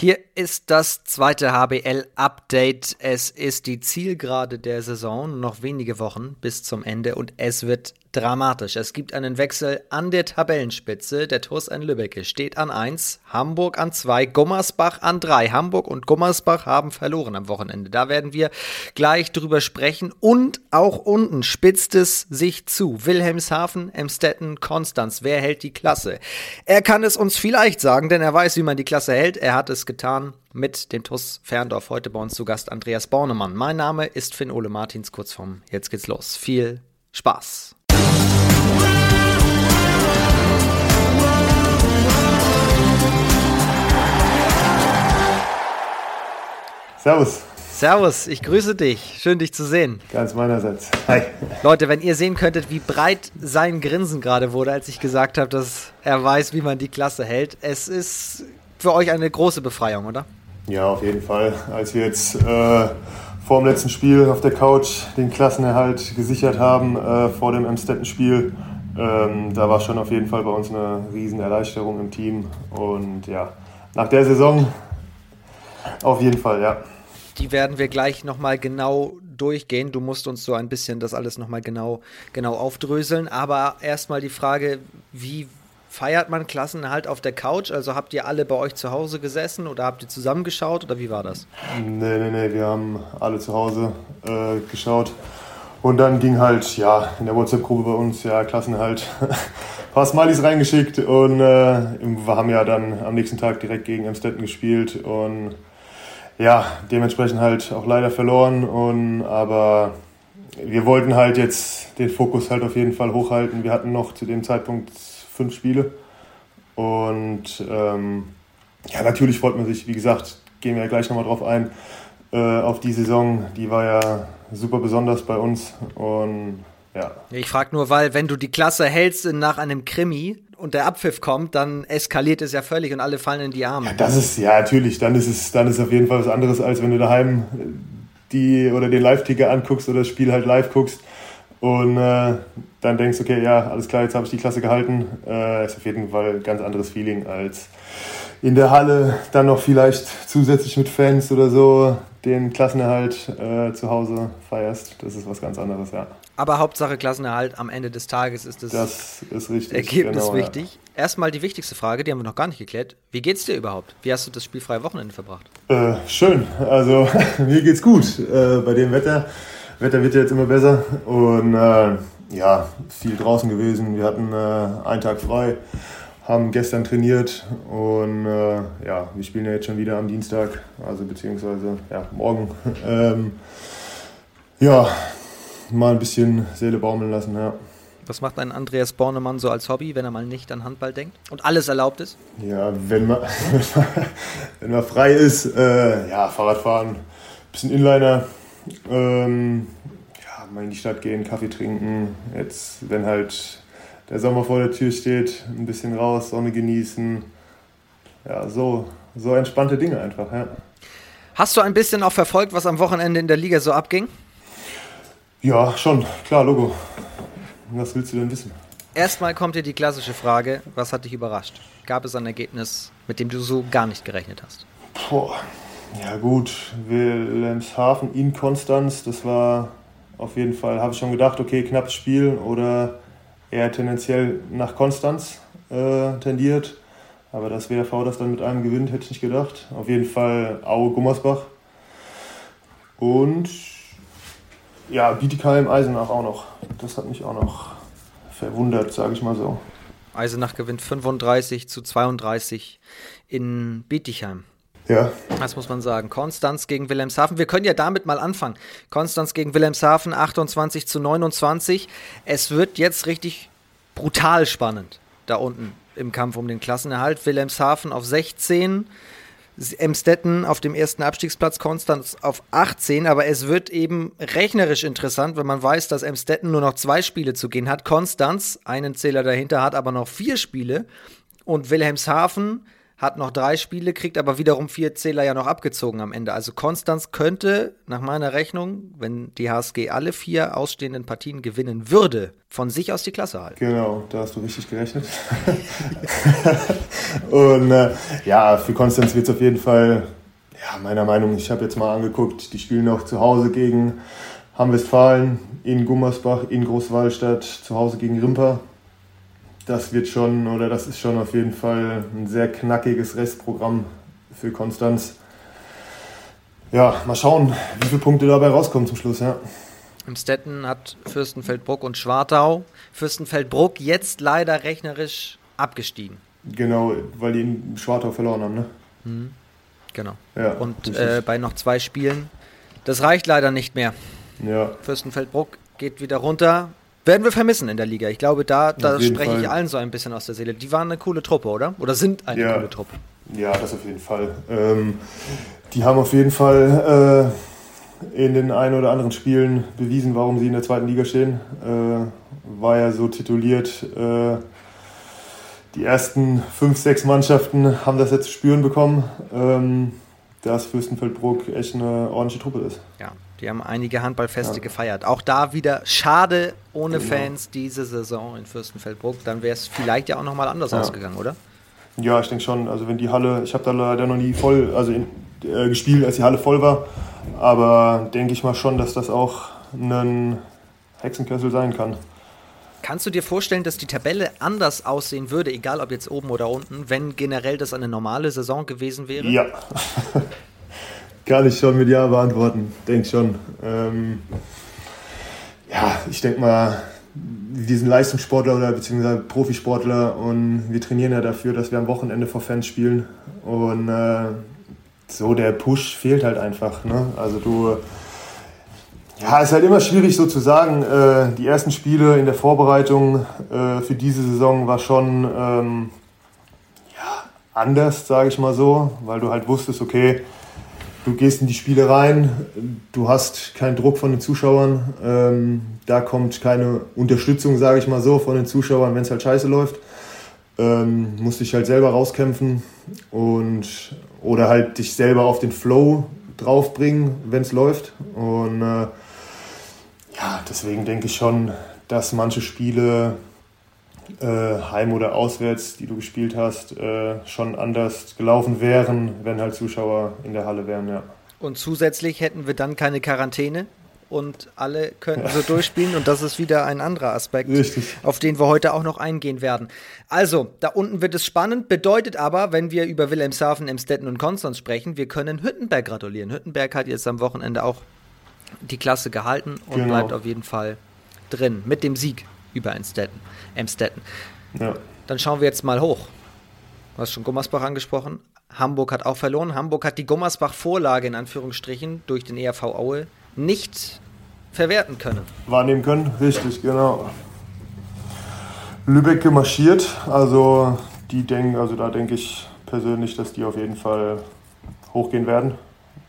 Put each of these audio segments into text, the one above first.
Hier ist das zweite HBL-Update. Es ist die Zielgerade der Saison, noch wenige Wochen bis zum Ende und es wird dramatisch. Es gibt einen Wechsel an der Tabellenspitze. Der TuS in Lübbecke steht an 1, Hamburg an 2, Gummersbach an 3. Hamburg und Gummersbach haben verloren am Wochenende. Da werden wir gleich drüber sprechen. Und auch unten spitzt es sich zu. Wilhelmshaven, Emstetten, Konstanz. Wer hält die Klasse? Er kann es uns vielleicht sagen, denn er weiß, wie man die Klasse hält. Er hat es getan mit dem TUS Ferndorf. Heute bei uns zu Gast Andreas Bornemann. Mein Name ist Finn Ole Martins, kurz vom Jetzt geht's los. Viel Spaß. Servus. Servus, ich grüße dich. Schön, dich zu sehen. Ganz meinerseits. Hi. Leute, wenn ihr sehen könntet, wie breit sein Grinsen gerade wurde, als ich gesagt habe, dass er weiß, wie man die Klasse hält. Es ist für euch eine große Befreiung, oder? Ja, auf jeden Fall. Als wir jetzt äh, vor dem letzten Spiel auf der Couch den Klassenerhalt gesichert haben, äh, vor dem Amstetten-Spiel, ähm, da war schon auf jeden Fall bei uns eine riesen Erleichterung im Team. Und ja, nach der Saison auf jeden Fall, ja. Die werden wir gleich nochmal genau durchgehen. Du musst uns so ein bisschen das alles nochmal genau, genau aufdröseln. Aber erstmal die Frage, wie feiert man Klassenerhalt auf der Couch? Also habt ihr alle bei euch zu Hause gesessen oder habt ihr zusammengeschaut oder wie war das? Nee, nee, nee, wir haben alle zu Hause äh, geschaut. Und dann ging halt, ja, in der WhatsApp-Gruppe bei uns, ja, Klassenerhalt, ein paar Smileys reingeschickt und äh, wir haben ja dann am nächsten Tag direkt gegen Amstetten gespielt und ja, dementsprechend halt auch leider verloren. Und, aber wir wollten halt jetzt den Fokus halt auf jeden Fall hochhalten. Wir hatten noch zu dem Zeitpunkt fünf Spiele. Und ähm, ja, natürlich freut man sich, wie gesagt, gehen wir ja gleich nochmal drauf ein, äh, auf die Saison. Die war ja super besonders bei uns. Und ja. Ich frage nur, weil wenn du die Klasse hältst nach einem Krimi, und der Abpfiff kommt, dann eskaliert es ja völlig und alle fallen in die Arme. Ja, das ist, ja, natürlich, dann ist es, dann ist auf jeden Fall was anderes, als wenn du daheim die oder den Live-Ticker anguckst oder das Spiel halt live guckst und äh, dann denkst, okay, ja, alles klar, jetzt habe ich die Klasse gehalten. Äh, ist auf jeden Fall ein ganz anderes Feeling als in der Halle dann noch vielleicht zusätzlich mit Fans oder so den Klassenerhalt äh, zu Hause feierst. Das ist was ganz anderes, ja. Aber Hauptsache Klassenerhalt am Ende des Tages ist das, das ist richtig, Ergebnis genau, wichtig. Ja. Erstmal die wichtigste Frage, die haben wir noch gar nicht geklärt. Wie geht's dir überhaupt? Wie hast du das spielfreie Wochenende verbracht? Äh, schön. Also mir geht's gut. Äh, bei dem Wetter. Wetter wird ja jetzt immer besser. Und äh, ja, viel draußen gewesen. Wir hatten äh, einen Tag frei haben gestern trainiert und äh, ja, wir spielen ja jetzt schon wieder am Dienstag, also beziehungsweise ja, morgen. ähm, ja, mal ein bisschen Seele baumeln lassen, ja. Was macht ein Andreas Bornemann so als Hobby, wenn er mal nicht an Handball denkt und alles erlaubt ist? Ja, wenn man, wenn man frei ist, äh, ja, Fahrradfahren, bisschen Inliner, ähm, ja, mal in die Stadt gehen, Kaffee trinken. Jetzt, wenn halt der Sommer vor der Tür steht, ein bisschen raus, Sonne genießen. Ja, so, so entspannte Dinge einfach, ja. Hast du ein bisschen auch verfolgt, was am Wochenende in der Liga so abging? Ja, schon, klar, Logo. Was willst du denn wissen? Erstmal kommt dir die klassische Frage, was hat dich überrascht? Gab es ein Ergebnis, mit dem du so gar nicht gerechnet hast? Boah, ja gut, Wilhelmshaven in Konstanz, das war auf jeden Fall, habe ich schon gedacht, okay, knappes Spiel oder eher tendenziell nach Konstanz äh, tendiert. Aber dass WRV das dann mit einem gewinnt, hätte ich nicht gedacht. Auf jeden Fall Aue Gummersbach. Und ja, Bietigheim, Eisenach auch noch. Das hat mich auch noch verwundert, sage ich mal so. Eisenach gewinnt 35 zu 32 in Bietigheim. Ja. Das muss man sagen. Konstanz gegen Wilhelmshaven. Wir können ja damit mal anfangen. Konstanz gegen Wilhelmshaven 28 zu 29. Es wird jetzt richtig brutal spannend da unten im Kampf um den Klassenerhalt. Wilhelmshaven auf 16. Emstetten auf dem ersten Abstiegsplatz, Konstanz auf 18, aber es wird eben rechnerisch interessant, wenn man weiß, dass Emstetten nur noch zwei Spiele zu gehen hat. Konstanz, einen Zähler dahinter, hat aber noch vier Spiele und Wilhelmshaven hat noch drei Spiele, kriegt aber wiederum vier Zähler ja noch abgezogen am Ende. Also Konstanz könnte nach meiner Rechnung, wenn die HSG alle vier ausstehenden Partien gewinnen würde, von sich aus die Klasse halten. Genau, da hast du richtig gerechnet. Und äh, ja, für Konstanz wird es auf jeden Fall, ja, meiner Meinung, ich habe jetzt mal angeguckt, die spielen noch zu Hause gegen Hamm-Westfalen, in Gummersbach, in Großwallstadt, zu Hause gegen Rimper das wird schon, oder das ist schon auf jeden Fall ein sehr knackiges Restprogramm für Konstanz. Ja, mal schauen, wie viele Punkte dabei rauskommen zum Schluss, ja. Im Stetten hat Fürstenfeldbruck und Schwartau. Fürstenfeldbruck jetzt leider rechnerisch abgestiegen. Genau, weil die in Schwartau verloren haben, ne? Mhm. Genau. Ja, und äh, bei noch zwei Spielen, das reicht leider nicht mehr. Ja. Fürstenfeldbruck geht wieder runter. Werden wir vermissen in der Liga. Ich glaube, da, da spreche Fall. ich allen so ein bisschen aus der Seele. Die waren eine coole Truppe, oder? Oder sind eine ja. coole Truppe? Ja, das auf jeden Fall. Ähm, die haben auf jeden Fall äh, in den ein oder anderen Spielen bewiesen, warum sie in der zweiten Liga stehen. Äh, war ja so tituliert. Äh, die ersten fünf, sechs Mannschaften haben das jetzt zu spüren bekommen, ähm, dass Fürstenfeldbruck echt eine ordentliche Truppe ist. Ja, die haben einige Handballfeste ja. gefeiert. Auch da wieder schade ohne genau. Fans diese Saison in Fürstenfeldbruck. Dann wäre es vielleicht ja auch nochmal anders ja. ausgegangen, oder? Ja, ich denke schon. Also wenn die Halle, ich habe da leider noch nie voll, also in, äh, gespielt, als die Halle voll war. Aber denke ich mal schon, dass das auch ein Hexenkessel sein kann. Kannst du dir vorstellen, dass die Tabelle anders aussehen würde, egal ob jetzt oben oder unten, wenn generell das eine normale Saison gewesen wäre? Ja. Kann ich schon mit Ja beantworten, denke schon. Ähm, ja, ich denke mal, wir sind Leistungssportler oder beziehungsweise Profisportler und wir trainieren ja dafür, dass wir am Wochenende vor Fans spielen. Und äh, so der Push fehlt halt einfach. Ne? Also du, ja, ist halt immer schwierig so zu sagen. Äh, die ersten Spiele in der Vorbereitung äh, für diese Saison war schon ähm, ja, anders, sage ich mal so, weil du halt wusstest, okay, du gehst in die Spiele rein, du hast keinen Druck von den Zuschauern, ähm, da kommt keine Unterstützung, sage ich mal so, von den Zuschauern, wenn es halt scheiße läuft. Ähm, musst dich halt selber rauskämpfen und oder halt dich selber auf den Flow draufbringen, wenn es läuft. Und äh, ja, deswegen denke ich schon, dass manche Spiele äh, heim oder auswärts, die du gespielt hast, äh, schon anders gelaufen wären, wenn halt Zuschauer in der Halle wären, ja. Und zusätzlich hätten wir dann keine Quarantäne und alle könnten so durchspielen und das ist wieder ein anderer Aspekt, Richtig. auf den wir heute auch noch eingehen werden. Also, da unten wird es spannend, bedeutet aber, wenn wir über Wilhelmshaven, Emstetten und Konstanz sprechen, wir können Hüttenberg gratulieren. Hüttenberg hat jetzt am Wochenende auch die Klasse gehalten und genau. bleibt auf jeden Fall drin mit dem Sieg über Emstetten. Ja. Dann schauen wir jetzt mal hoch. Du hast schon Gummersbach angesprochen. Hamburg hat auch verloren. Hamburg hat die Gummersbach-Vorlage in Anführungsstrichen durch den ERV Aue nicht verwerten können. Wahrnehmen können, richtig, genau. Lübeck gemarschiert, also die denken, also da denke ich persönlich, dass die auf jeden Fall hochgehen werden.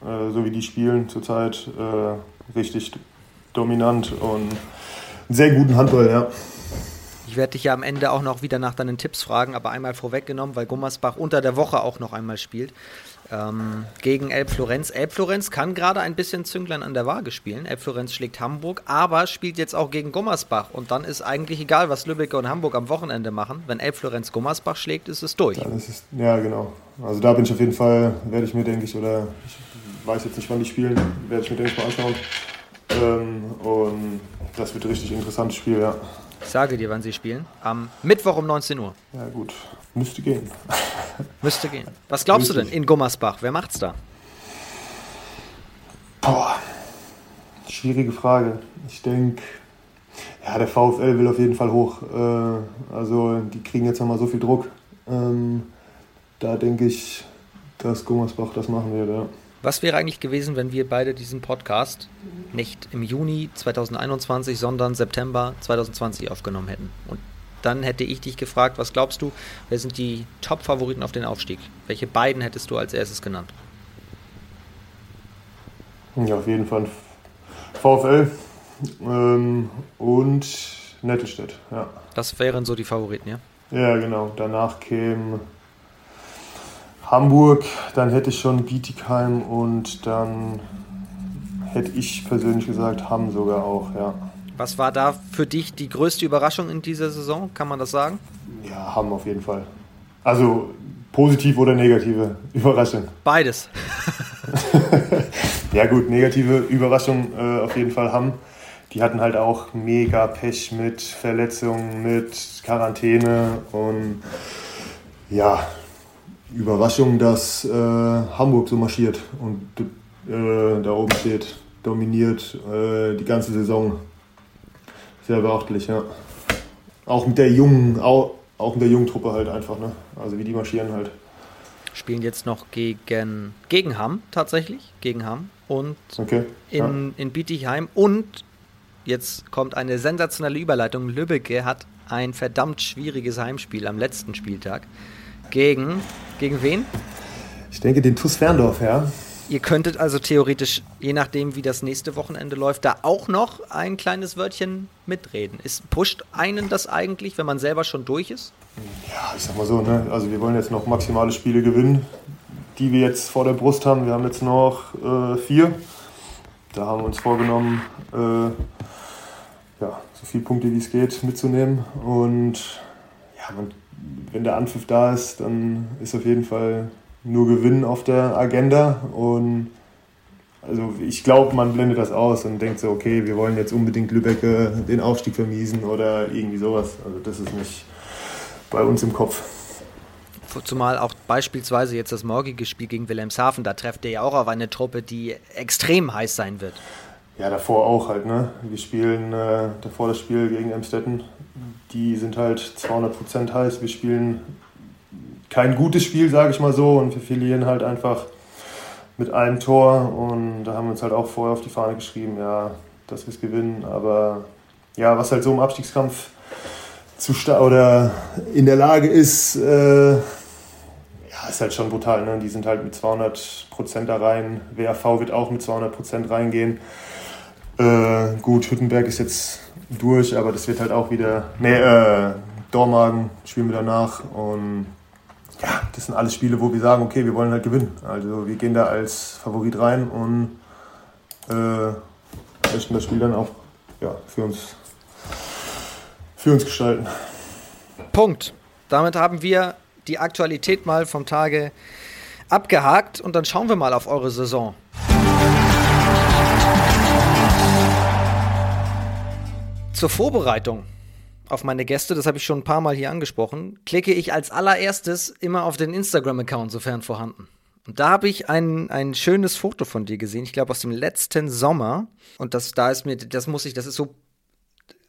Äh, so wie die spielen zurzeit, äh, richtig dominant und sehr guten Handball, ja. Ich werde dich ja am Ende auch noch wieder nach deinen Tipps fragen, aber einmal vorweggenommen, weil Gummersbach unter der Woche auch noch einmal spielt. Ähm, gegen Elb Florenz. Elb Florenz kann gerade ein bisschen Zünglein an der Waage spielen. Elb Florenz schlägt Hamburg, aber spielt jetzt auch gegen Gummersbach. Und dann ist eigentlich egal, was Lübeck und Hamburg am Wochenende machen. Wenn Elb Florenz Gummersbach schlägt, ist es durch. Dann ist es, ja, genau. Also da bin ich auf jeden Fall, werde ich mir, denke ich, oder ich weiß jetzt nicht, wann die spielen, werde ich mir, denke ich, mal anschauen. Ähm, und das wird ein richtig interessantes Spiel, ja. Ich sage dir, wann sie spielen. Am Mittwoch um 19 Uhr. Ja, gut. Müsste gehen. Müsste gehen. Was glaubst Müsste. du denn in Gummersbach? Wer macht's da? Boah. Schwierige Frage. Ich denke, ja, der VfL will auf jeden Fall hoch. Äh, also, die kriegen jetzt nochmal so viel Druck. Ähm, da denke ich, dass Gummersbach das machen wird, ja. Was wäre eigentlich gewesen, wenn wir beide diesen Podcast nicht im Juni 2021, sondern September 2020 aufgenommen hätten? Und dann hätte ich dich gefragt, was glaubst du, wer sind die Top-Favoriten auf den Aufstieg? Welche beiden hättest du als erstes genannt? Ja, auf jeden Fall VfL ähm, und Nettelstedt, ja. Das wären so die Favoriten, ja? Ja, genau. Danach kämen Hamburg, dann hätte ich schon Bietigheim und dann hätte ich persönlich gesagt Hamm sogar auch, ja. Was war da für dich die größte Überraschung in dieser Saison? Kann man das sagen? Ja, Hamm auf jeden Fall. Also positiv oder negative Überraschung? Beides. ja gut, negative Überraschung äh, auf jeden Fall Hamm. Die hatten halt auch mega Pech mit Verletzungen, mit Quarantäne und ja, Überraschung, dass äh, Hamburg so marschiert und äh, da oben steht, dominiert äh, die ganze Saison. Sehr beachtlich, ja. Auch mit der jungen, auch, auch mit der jungen Truppe halt einfach, ne? Also wie die marschieren halt. Spielen jetzt noch gegen, gegen Hamm tatsächlich, gegen Hamm und okay, in, ja. in Bietigheim und jetzt kommt eine sensationelle Überleitung. Lübbecke hat ein verdammt schwieriges Heimspiel am letzten Spieltag. Gegen, gegen wen? Ich denke den TuS Ferndorf, ja. Ihr könntet also theoretisch, je nachdem wie das nächste Wochenende läuft, da auch noch ein kleines Wörtchen mitreden. Ist, pusht einen das eigentlich, wenn man selber schon durch ist? Ja, ich sag mal so, ne? also wir wollen jetzt noch maximale Spiele gewinnen, die wir jetzt vor der Brust haben. Wir haben jetzt noch äh, vier. Da haben wir uns vorgenommen, äh, ja, so viele Punkte wie es geht mitzunehmen. Und ja, man wenn der Anpfiff da ist, dann ist auf jeden Fall nur Gewinn auf der Agenda. Und also ich glaube, man blendet das aus und denkt so, okay, wir wollen jetzt unbedingt Lübecke den Aufstieg vermiesen oder irgendwie sowas. Also das ist nicht bei uns im Kopf. Zumal auch beispielsweise jetzt das morgige Spiel gegen Wilhelmshaven, da trefft ihr ja auch auf eine Truppe, die extrem heiß sein wird. Ja, davor auch halt, ne? Wir spielen äh, davor das Spiel gegen Emstetten die sind halt 200% heiß. Wir spielen kein gutes Spiel, sage ich mal so, und wir verlieren halt einfach mit einem Tor. Und da haben wir uns halt auch vorher auf die Fahne geschrieben, ja, dass wir es gewinnen. Aber ja, was halt so im Abstiegskampf zu oder in der Lage ist, äh, ja, ist halt schon brutal. Ne? Die sind halt mit 200% da rein. WAV wird auch mit 200% reingehen. Äh, gut, Hüttenberg ist jetzt durch, aber das wird halt auch wieder. Nee, äh, Dormagen spielen wir danach. Und ja, das sind alles Spiele, wo wir sagen, okay, wir wollen halt gewinnen. Also wir gehen da als Favorit rein und äh, möchten das Spiel dann auch ja, für, uns, für uns gestalten. Punkt. Damit haben wir die Aktualität mal vom Tage abgehakt und dann schauen wir mal auf eure Saison. Zur Vorbereitung auf meine Gäste, das habe ich schon ein paar Mal hier angesprochen, klicke ich als allererstes immer auf den Instagram-Account, sofern vorhanden. Und da habe ich ein, ein schönes Foto von dir gesehen, ich glaube aus dem letzten Sommer. Und das, da ist mir, das muss ich, das ist so,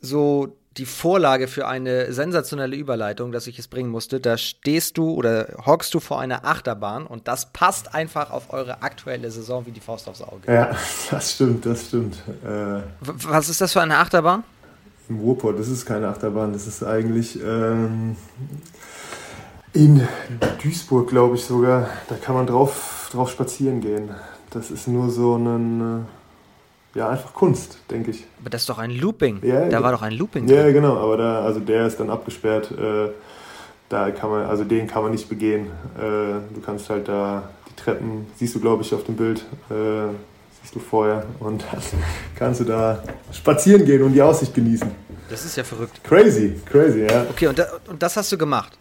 so die Vorlage für eine sensationelle Überleitung, dass ich es bringen musste. Da stehst du oder hockst du vor einer Achterbahn und das passt einfach auf eure aktuelle Saison wie die Faust aufs Auge. Ja, das stimmt, das stimmt. Äh Was ist das für eine Achterbahn? Im Ruhrpott. Das ist keine Achterbahn, das ist eigentlich ähm, in Duisburg, glaube ich sogar. Da kann man drauf, drauf spazieren gehen. Das ist nur so ein, äh, ja, einfach Kunst, denke ich. Aber das ist doch ein Looping. Ja, da war doch ein Looping. Ja, drin. genau, aber da, also der ist dann abgesperrt. Äh, da kann man, also den kann man nicht begehen. Äh, du kannst halt da die Treppen, siehst du, glaube ich, auf dem Bild, äh, siehst du vorher und dann kannst du da spazieren gehen und die Aussicht genießen. Das ist ja verrückt. Crazy, crazy, ja. Okay, und, da, und das hast du gemacht?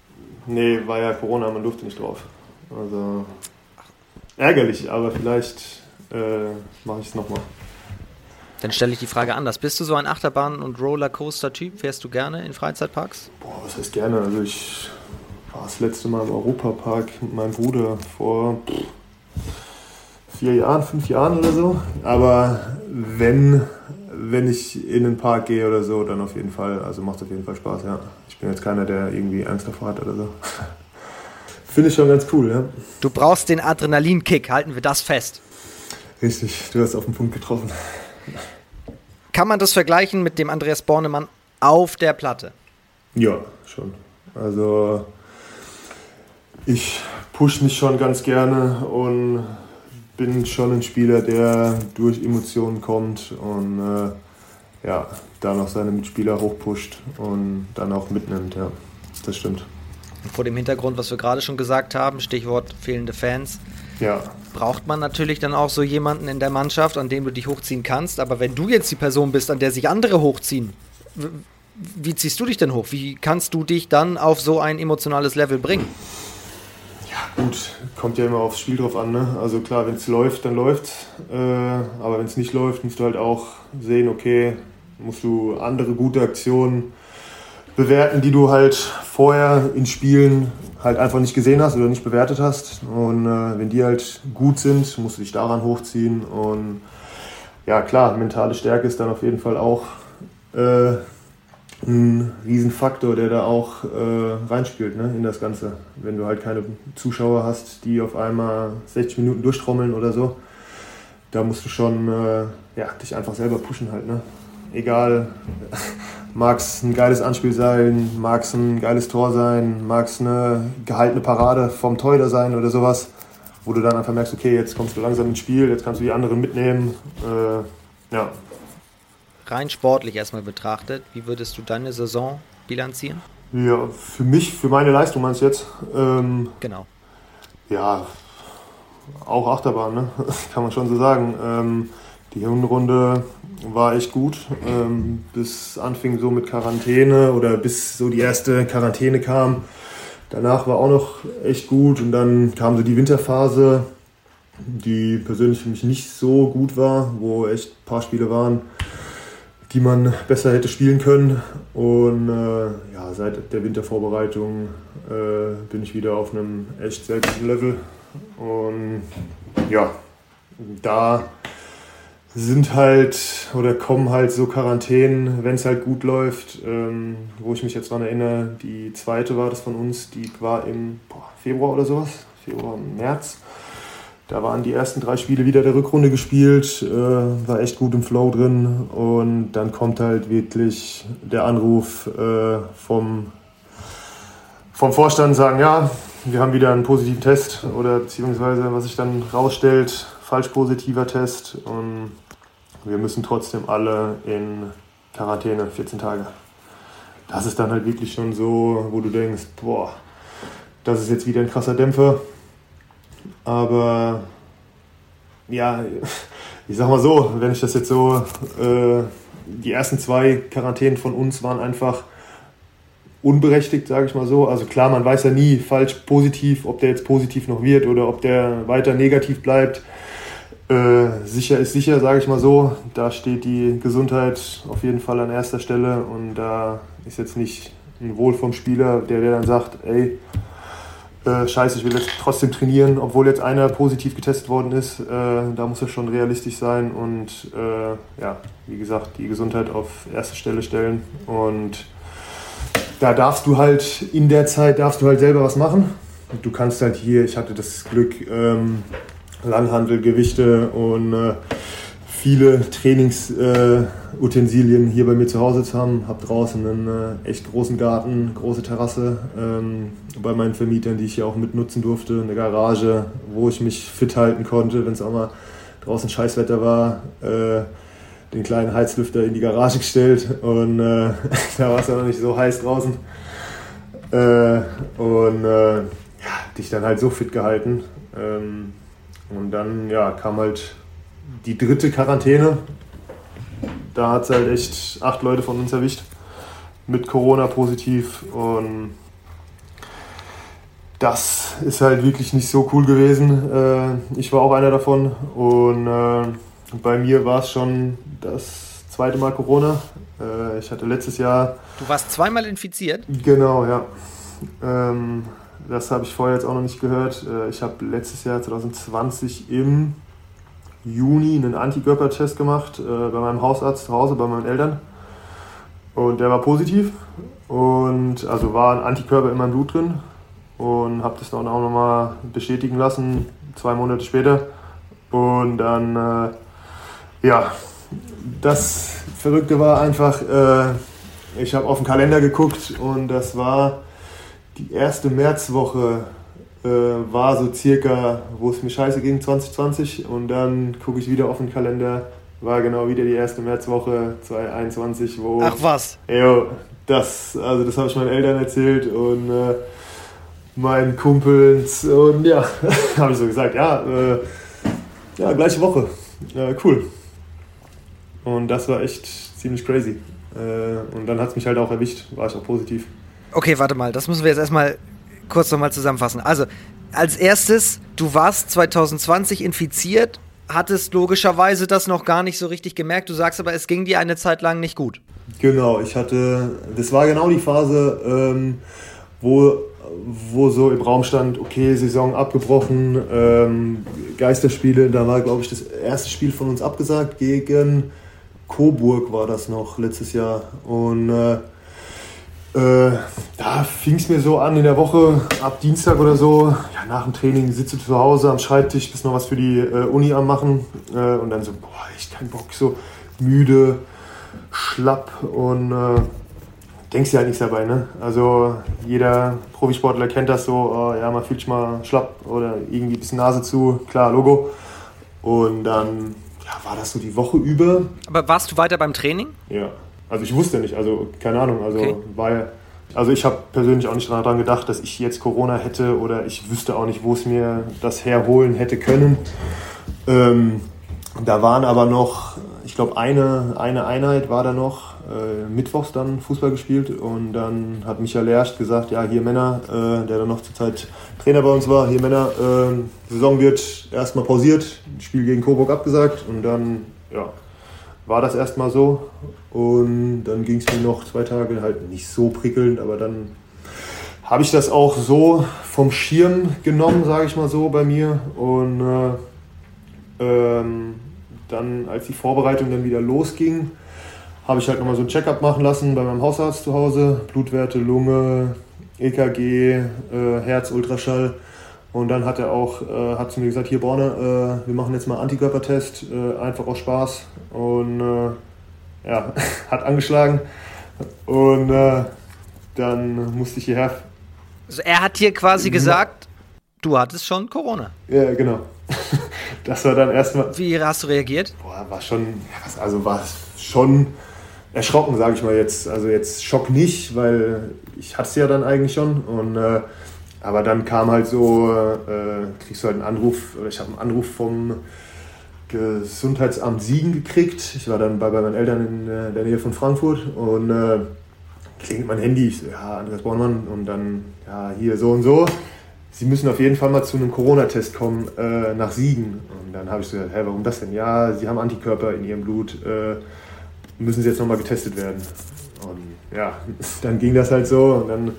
Nee, war ja Corona, man durfte nicht drauf. Also ärgerlich, aber vielleicht äh, mache ich es nochmal. Dann stelle ich die Frage anders. Bist du so ein Achterbahn- und Rollercoaster-Typ? Fährst du gerne in Freizeitparks? Boah, was heißt gerne? Also ich war das letzte Mal im Europapark mit meinem Bruder vor vier Jahren, fünf Jahren oder so. Aber wenn, wenn ich in den Park gehe oder so, dann auf jeden Fall. Also macht auf jeden Fall Spaß, ja. Ich bin jetzt keiner, der irgendwie Angst davor hat oder so. Finde ich schon ganz cool, ja. Du brauchst den Adrenalinkick, halten wir das fest. Richtig, du hast auf den Punkt getroffen. Kann man das vergleichen mit dem Andreas Bornemann auf der Platte? Ja, schon. Also ich push mich schon ganz gerne und bin schon ein Spieler, der durch Emotionen kommt und äh, ja, da noch seine Mitspieler hochpusht und dann auch mitnimmt, ja. Das stimmt. vor dem Hintergrund, was wir gerade schon gesagt haben, Stichwort fehlende Fans, ja. braucht man natürlich dann auch so jemanden in der Mannschaft, an dem du dich hochziehen kannst. Aber wenn du jetzt die Person bist, an der sich andere hochziehen, wie ziehst du dich denn hoch? Wie kannst du dich dann auf so ein emotionales Level bringen? Gut, kommt ja immer aufs Spiel drauf an. Ne? Also klar, wenn es läuft, dann läuft äh, Aber wenn es nicht läuft, musst du halt auch sehen, okay, musst du andere gute Aktionen bewerten, die du halt vorher in Spielen halt einfach nicht gesehen hast oder nicht bewertet hast. Und äh, wenn die halt gut sind, musst du dich daran hochziehen. Und ja, klar, mentale Stärke ist dann auf jeden Fall auch äh, ein Riesenfaktor, der da auch äh, reinspielt ne, in das Ganze. Wenn du halt keine Zuschauer hast, die auf einmal 60 Minuten durchtrommeln oder so, da musst du schon äh, ja, dich einfach selber pushen halt. Ne? Egal, mag es ein geiles Anspiel sein, mag es ein geiles Tor sein, mag es eine gehaltene Parade vom Torhüter sein oder sowas, wo du dann einfach merkst, okay, jetzt kommst du langsam ins Spiel, jetzt kannst du die anderen mitnehmen. Äh, ja, rein sportlich erstmal betrachtet, wie würdest du deine Saison bilanzieren? Ja, für mich, für meine Leistung meinst du jetzt? Ähm, genau. Ja, auch Achterbahn, ne? kann man schon so sagen. Ähm, die Hinrunde war echt gut, ähm, bis anfing so mit Quarantäne oder bis so die erste Quarantäne kam. Danach war auch noch echt gut und dann kam so die Winterphase, die persönlich für mich nicht so gut war, wo echt ein paar Spiele waren, die man besser hätte spielen können. Und äh, ja, seit der Wintervorbereitung äh, bin ich wieder auf einem echt sehr guten Level. Und ja, da sind halt oder kommen halt so Quarantänen, wenn es halt gut läuft, ähm, wo ich mich jetzt daran erinnere, die zweite war das von uns, die war im boah, Februar oder sowas, Februar, März. Da waren die ersten drei Spiele wieder der Rückrunde gespielt, äh, war echt gut im Flow drin und dann kommt halt wirklich der Anruf äh, vom, vom Vorstand, sagen, ja, wir haben wieder einen positiven Test oder beziehungsweise was sich dann rausstellt, falsch positiver Test und wir müssen trotzdem alle in Quarantäne, 14 Tage. Das ist dann halt wirklich schon so, wo du denkst, boah, das ist jetzt wieder ein krasser Dämpfer. Aber ja, ich sag mal so, wenn ich das jetzt so, äh, die ersten zwei Quarantänen von uns waren einfach unberechtigt, sage ich mal so. Also klar, man weiß ja nie falsch positiv, ob der jetzt positiv noch wird oder ob der weiter negativ bleibt. Äh, sicher ist sicher, sage ich mal so. Da steht die Gesundheit auf jeden Fall an erster Stelle und da ist jetzt nicht ein Wohl vom Spieler, der, der dann sagt, ey, äh, scheiße, ich will jetzt trotzdem trainieren, obwohl jetzt einer positiv getestet worden ist. Äh, da muss er schon realistisch sein und äh, ja, wie gesagt, die Gesundheit auf erste Stelle stellen. Und da darfst du halt in der Zeit darfst du halt selber was machen. Du kannst halt hier, ich hatte das Glück, ähm, Langhandel, Gewichte und äh, viele Trainingsutensilien äh, hier bei mir zu Hause zu haben. Habe draußen einen äh, echt großen Garten, große Terrasse ähm, bei meinen Vermietern, die ich hier auch mitnutzen durfte. Eine Garage, wo ich mich fit halten konnte, wenn es auch mal draußen Scheißwetter war. Äh, den kleinen Heizlüfter in die Garage gestellt und äh, da war es ja noch nicht so heiß draußen. Äh, und äh, ja, dich dann halt so fit gehalten. Ähm, und dann ja, kam halt die dritte Quarantäne. Da hat es halt echt acht Leute von uns erwischt. Mit Corona positiv. Und das ist halt wirklich nicht so cool gewesen. Äh, ich war auch einer davon. Und äh, bei mir war es schon das zweite Mal Corona. Äh, ich hatte letztes Jahr. Du warst zweimal infiziert? Genau, ja. Ähm, das habe ich vorher jetzt auch noch nicht gehört. Ich habe letztes Jahr 2020 im Juni einen Antikörpertest gemacht äh, bei meinem Hausarzt zu Hause, bei meinen Eltern. Und der war positiv. Und also war ein Antikörper in meinem Blut drin. Und habe das dann auch nochmal bestätigen lassen, zwei Monate später. Und dann, äh, ja, das Verrückte war einfach, äh, ich habe auf den Kalender geguckt und das war die erste Märzwoche äh, war so circa, wo es mir scheiße ging, 2020. Und dann gucke ich wieder auf den Kalender, war genau wieder die erste Märzwoche 2021, wo. Ach was? Ey, das, also das habe ich meinen Eltern erzählt und äh, meinen Kumpels und ja, habe ich so gesagt, ja, äh, ja, gleiche Woche. Äh, cool. Und das war echt ziemlich crazy. Äh, und dann hat es mich halt auch erwischt, war ich auch positiv. Okay, warte mal, das müssen wir jetzt erstmal kurz nochmal zusammenfassen. Also, als erstes, du warst 2020 infiziert, hattest logischerweise das noch gar nicht so richtig gemerkt. Du sagst aber, es ging dir eine Zeit lang nicht gut. Genau, ich hatte, das war genau die Phase, ähm, wo, wo so im Raum stand, okay, Saison abgebrochen, ähm, Geisterspiele, da war, glaube ich, das erste Spiel von uns abgesagt gegen Coburg war das noch letztes Jahr. Und äh, äh, da fing es mir so an in der Woche, ab Dienstag oder so, ja, nach dem Training sitze zu Hause am Schreibtisch, bis noch was für die äh, Uni am machen äh, und dann so, boah, echt kein Bock, so müde, schlapp und äh, denkst dir halt nichts dabei, ne? Also jeder Profisportler kennt das so, oh, ja, man fühlt sich mal schlapp oder irgendwie ein bisschen Nase zu, klar, Logo. Und dann ja, war das so die Woche über. Aber warst du weiter beim Training? Ja. Also ich wusste nicht, also keine Ahnung, also okay. war also ich habe persönlich auch nicht daran gedacht, dass ich jetzt Corona hätte oder ich wüsste auch nicht, wo es mir das herholen hätte können. Ähm, da waren aber noch, ich glaube, eine, eine Einheit war da noch, äh, mittwochs dann Fußball gespielt und dann hat Michael Lerst gesagt, ja, hier Männer, äh, der dann noch zur Zeit Trainer bei uns war, hier Männer, äh, Saison wird erstmal pausiert, Spiel gegen Coburg abgesagt und dann, ja, war das erstmal so. Und dann ging es mir noch zwei Tage halt nicht so prickelnd, aber dann habe ich das auch so vom Schirm genommen, sage ich mal so, bei mir. Und äh, ähm, dann, als die Vorbereitung dann wieder losging, habe ich halt nochmal so ein Check-up machen lassen bei meinem Hausarzt zu Hause. Blutwerte, Lunge, EKG, äh, Herz, Ultraschall. Und dann hat er auch, äh, hat zu mir gesagt, hier Borne, äh, wir machen jetzt mal Antikörpertest, äh, einfach aus Spaß. Und äh, ja, hat angeschlagen. Und äh, dann musste ich hierher. Also er hat dir quasi gesagt, du hattest schon Corona. Ja, genau. das war dann erstmal. Wie hast du reagiert? Boah, war schon, also war schon erschrocken, sage ich mal jetzt. Also jetzt Schock nicht, weil ich hatte es ja dann eigentlich schon. Und äh, aber dann kam halt so, äh, kriegst du halt einen Anruf, oder ich habe einen Anruf vom Gesundheitsamt Siegen gekriegt. Ich war dann bei, bei meinen Eltern in äh, der Nähe von Frankfurt und äh, klingelt mein Handy. Ich so, ja, Andreas Bornmann und dann, ja, hier so und so. Sie müssen auf jeden Fall mal zu einem Corona-Test kommen nach äh, Siegen. Und dann habe ich so gesagt, hä, warum das denn? Ja, Sie haben Antikörper in Ihrem Blut, äh, müssen Sie jetzt nochmal getestet werden. Und ja, dann ging das halt so und dann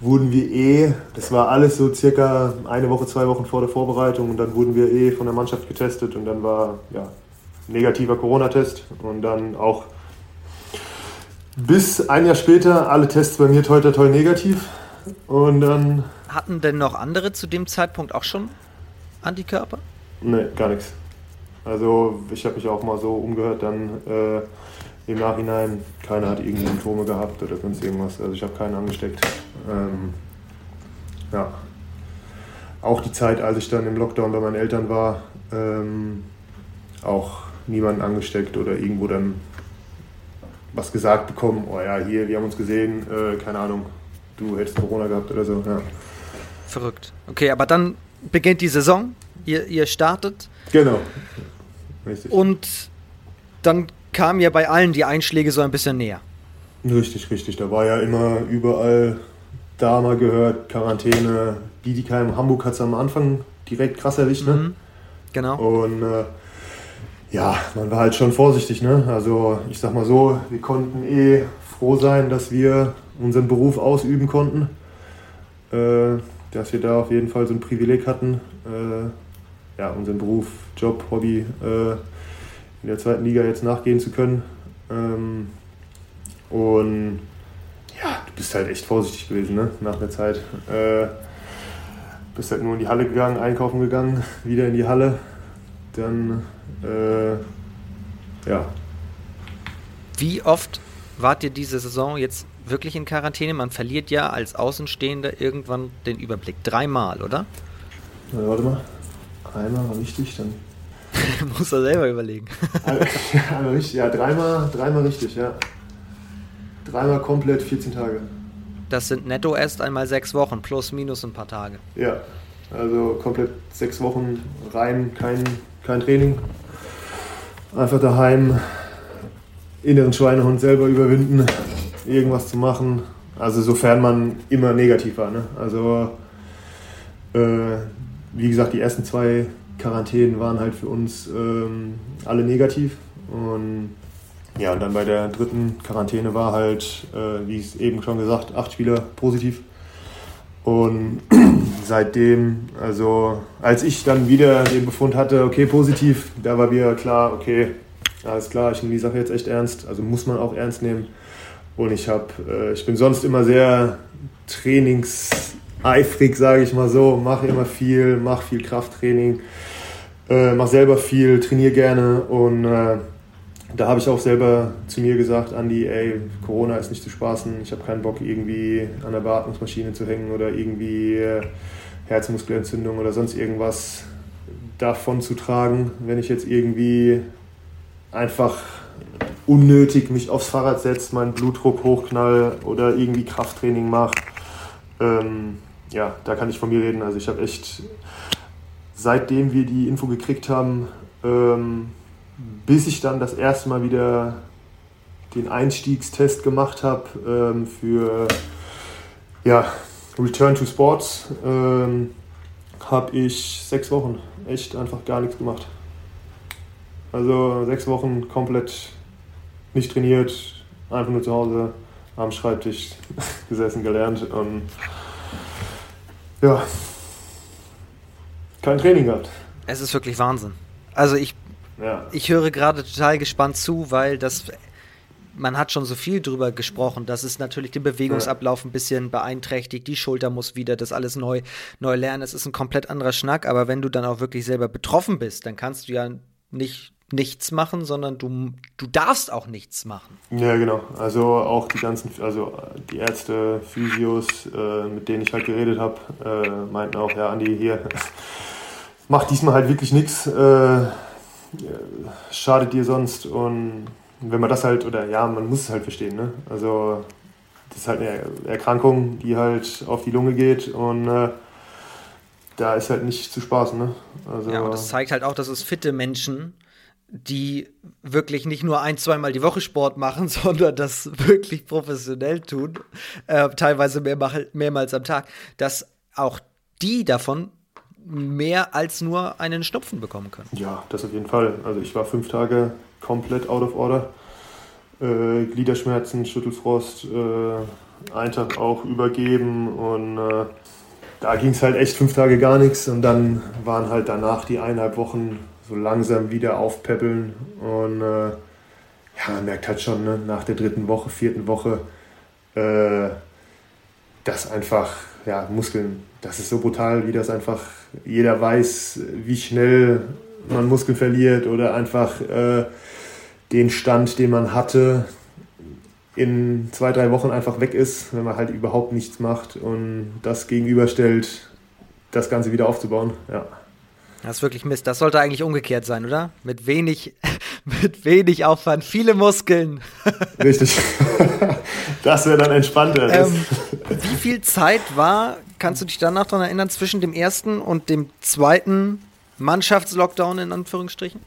wurden wir eh, das war alles so circa eine Woche, zwei Wochen vor der Vorbereitung und dann wurden wir eh von der Mannschaft getestet und dann war ja negativer Corona-Test und dann auch bis ein Jahr später alle Tests bei mir toi toi toi negativ und dann... Hatten denn noch andere zu dem Zeitpunkt auch schon Antikörper? Nee, gar nichts. Also ich habe mich auch mal so umgehört, dann äh, im Nachhinein, keiner hat irgendwie Symptome gehabt oder sonst irgendwas. Also ich habe keinen angesteckt. Ähm, ja. Auch die Zeit, als ich dann im Lockdown bei meinen Eltern war, ähm, auch niemanden angesteckt oder irgendwo dann was gesagt bekommen. Oh ja, hier, wir haben uns gesehen, äh, keine Ahnung, du hättest Corona gehabt oder so. Ja. Verrückt. Okay, aber dann beginnt die Saison, ihr, ihr startet. Genau. Richtig. Und dann kamen ja bei allen die Einschläge so ein bisschen näher. Richtig, richtig. Da war ja immer überall da mal gehört, Quarantäne. Bietigheim, Hamburg hat es am Anfang direkt krass erwischt, ne? Mhm, genau. Und äh, ja, man war halt schon vorsichtig, ne? Also ich sag mal so, wir konnten eh froh sein, dass wir unseren Beruf ausüben konnten. Äh, dass wir da auf jeden Fall so ein Privileg hatten, äh, ja, unseren Beruf, Job, Hobby äh, in der zweiten Liga jetzt nachgehen zu können. Ähm, und bist halt echt vorsichtig gewesen, ne? Nach der Zeit. Äh, bist halt nur in die Halle gegangen, einkaufen gegangen, wieder in die Halle. Dann, äh, ja. Wie oft wart ihr diese Saison jetzt wirklich in Quarantäne? Man verliert ja als Außenstehender irgendwann den Überblick. Dreimal, oder? Na, warte mal. Einmal war wichtig, dann Muss er selber überlegen. ja, dreimal, dreimal richtig, ja. Dreimal komplett 14 Tage. Das sind netto erst einmal sechs Wochen, plus minus ein paar Tage. Ja, also komplett sechs Wochen rein, kein, kein Training. Einfach daheim, inneren Schweinehund selber überwinden, irgendwas zu machen. Also sofern man immer negativ war. Ne? Also äh, wie gesagt, die ersten zwei Quarantänen waren halt für uns ähm, alle negativ. Und ja, und dann bei der dritten Quarantäne war halt, äh, wie es eben schon gesagt, acht Spieler positiv. Und seitdem, also als ich dann wieder den Befund hatte, okay, positiv, da war mir klar, okay, alles klar, ich nehme die Sache jetzt echt ernst, also muss man auch ernst nehmen. Und ich habe, äh, ich bin sonst immer sehr trainingseifrig, sage ich mal so, mache immer viel, mache viel Krafttraining, äh, mache selber viel, trainiere gerne und äh, da habe ich auch selber zu mir gesagt, Andi, ey, Corona ist nicht zu spaßen, ich habe keinen Bock irgendwie an der Beatmungsmaschine zu hängen oder irgendwie äh, Herzmuskelentzündung oder sonst irgendwas davon zu tragen, wenn ich jetzt irgendwie einfach unnötig mich aufs Fahrrad setze, meinen Blutdruck hochknall oder irgendwie Krafttraining mache. Ähm, ja, da kann ich von mir reden. Also ich habe echt, seitdem wir die Info gekriegt haben, ähm, bis ich dann das erste Mal wieder den Einstiegstest gemacht habe ähm, für ja, Return to Sports, ähm, habe ich sechs Wochen echt einfach gar nichts gemacht. Also sechs Wochen komplett nicht trainiert, einfach nur zu Hause am Schreibtisch gesessen, gelernt und ja, kein Training gehabt. Es ist wirklich Wahnsinn. Also ich ja. Ich höre gerade total gespannt zu, weil das man hat schon so viel drüber gesprochen, dass es natürlich den Bewegungsablauf ein bisschen beeinträchtigt, die Schulter muss wieder, das alles neu, neu lernen. Es ist ein komplett anderer Schnack, aber wenn du dann auch wirklich selber betroffen bist, dann kannst du ja nicht nichts machen, sondern du, du darfst auch nichts machen. Ja, genau. Also auch die ganzen, also die Ärzte, Physios, äh, mit denen ich halt geredet habe, äh, meinten auch, ja, Andi, hier, mach diesmal halt wirklich nichts. Äh, schadet dir sonst. Und wenn man das halt, oder ja, man muss es halt verstehen, ne? Also das ist halt eine Erkrankung, die halt auf die Lunge geht und äh, da ist halt nicht zu spaßen, ne? Also, ja, und das zeigt halt auch, dass es fitte Menschen, die wirklich nicht nur ein, zweimal die Woche Sport machen, sondern das wirklich professionell tun, äh, teilweise mehr, mehrmals am Tag, dass auch die davon mehr als nur einen Schnupfen bekommen können. Ja, das auf jeden Fall. Also ich war fünf Tage komplett out of order. Äh, Gliederschmerzen, Schüttelfrost, äh, einen Tag auch übergeben und äh, da ging es halt echt fünf Tage gar nichts und dann waren halt danach die eineinhalb Wochen so langsam wieder aufpäppeln und äh, ja, man merkt halt schon ne, nach der dritten Woche, vierten Woche, äh, dass einfach ja, Muskeln, das ist so brutal, wie das einfach jeder weiß, wie schnell man Muskeln verliert oder einfach äh, den Stand, den man hatte, in zwei, drei Wochen einfach weg ist, wenn man halt überhaupt nichts macht und das gegenüberstellt, das Ganze wieder aufzubauen. Ja. Das ist wirklich Mist. Das sollte eigentlich umgekehrt sein, oder? Mit wenig, mit wenig Aufwand, viele Muskeln. Richtig. Das wäre dann entspannter. Ähm, wie viel Zeit war, kannst du dich danach daran erinnern, zwischen dem ersten und dem zweiten Mannschaftslockdown in Anführungsstrichen?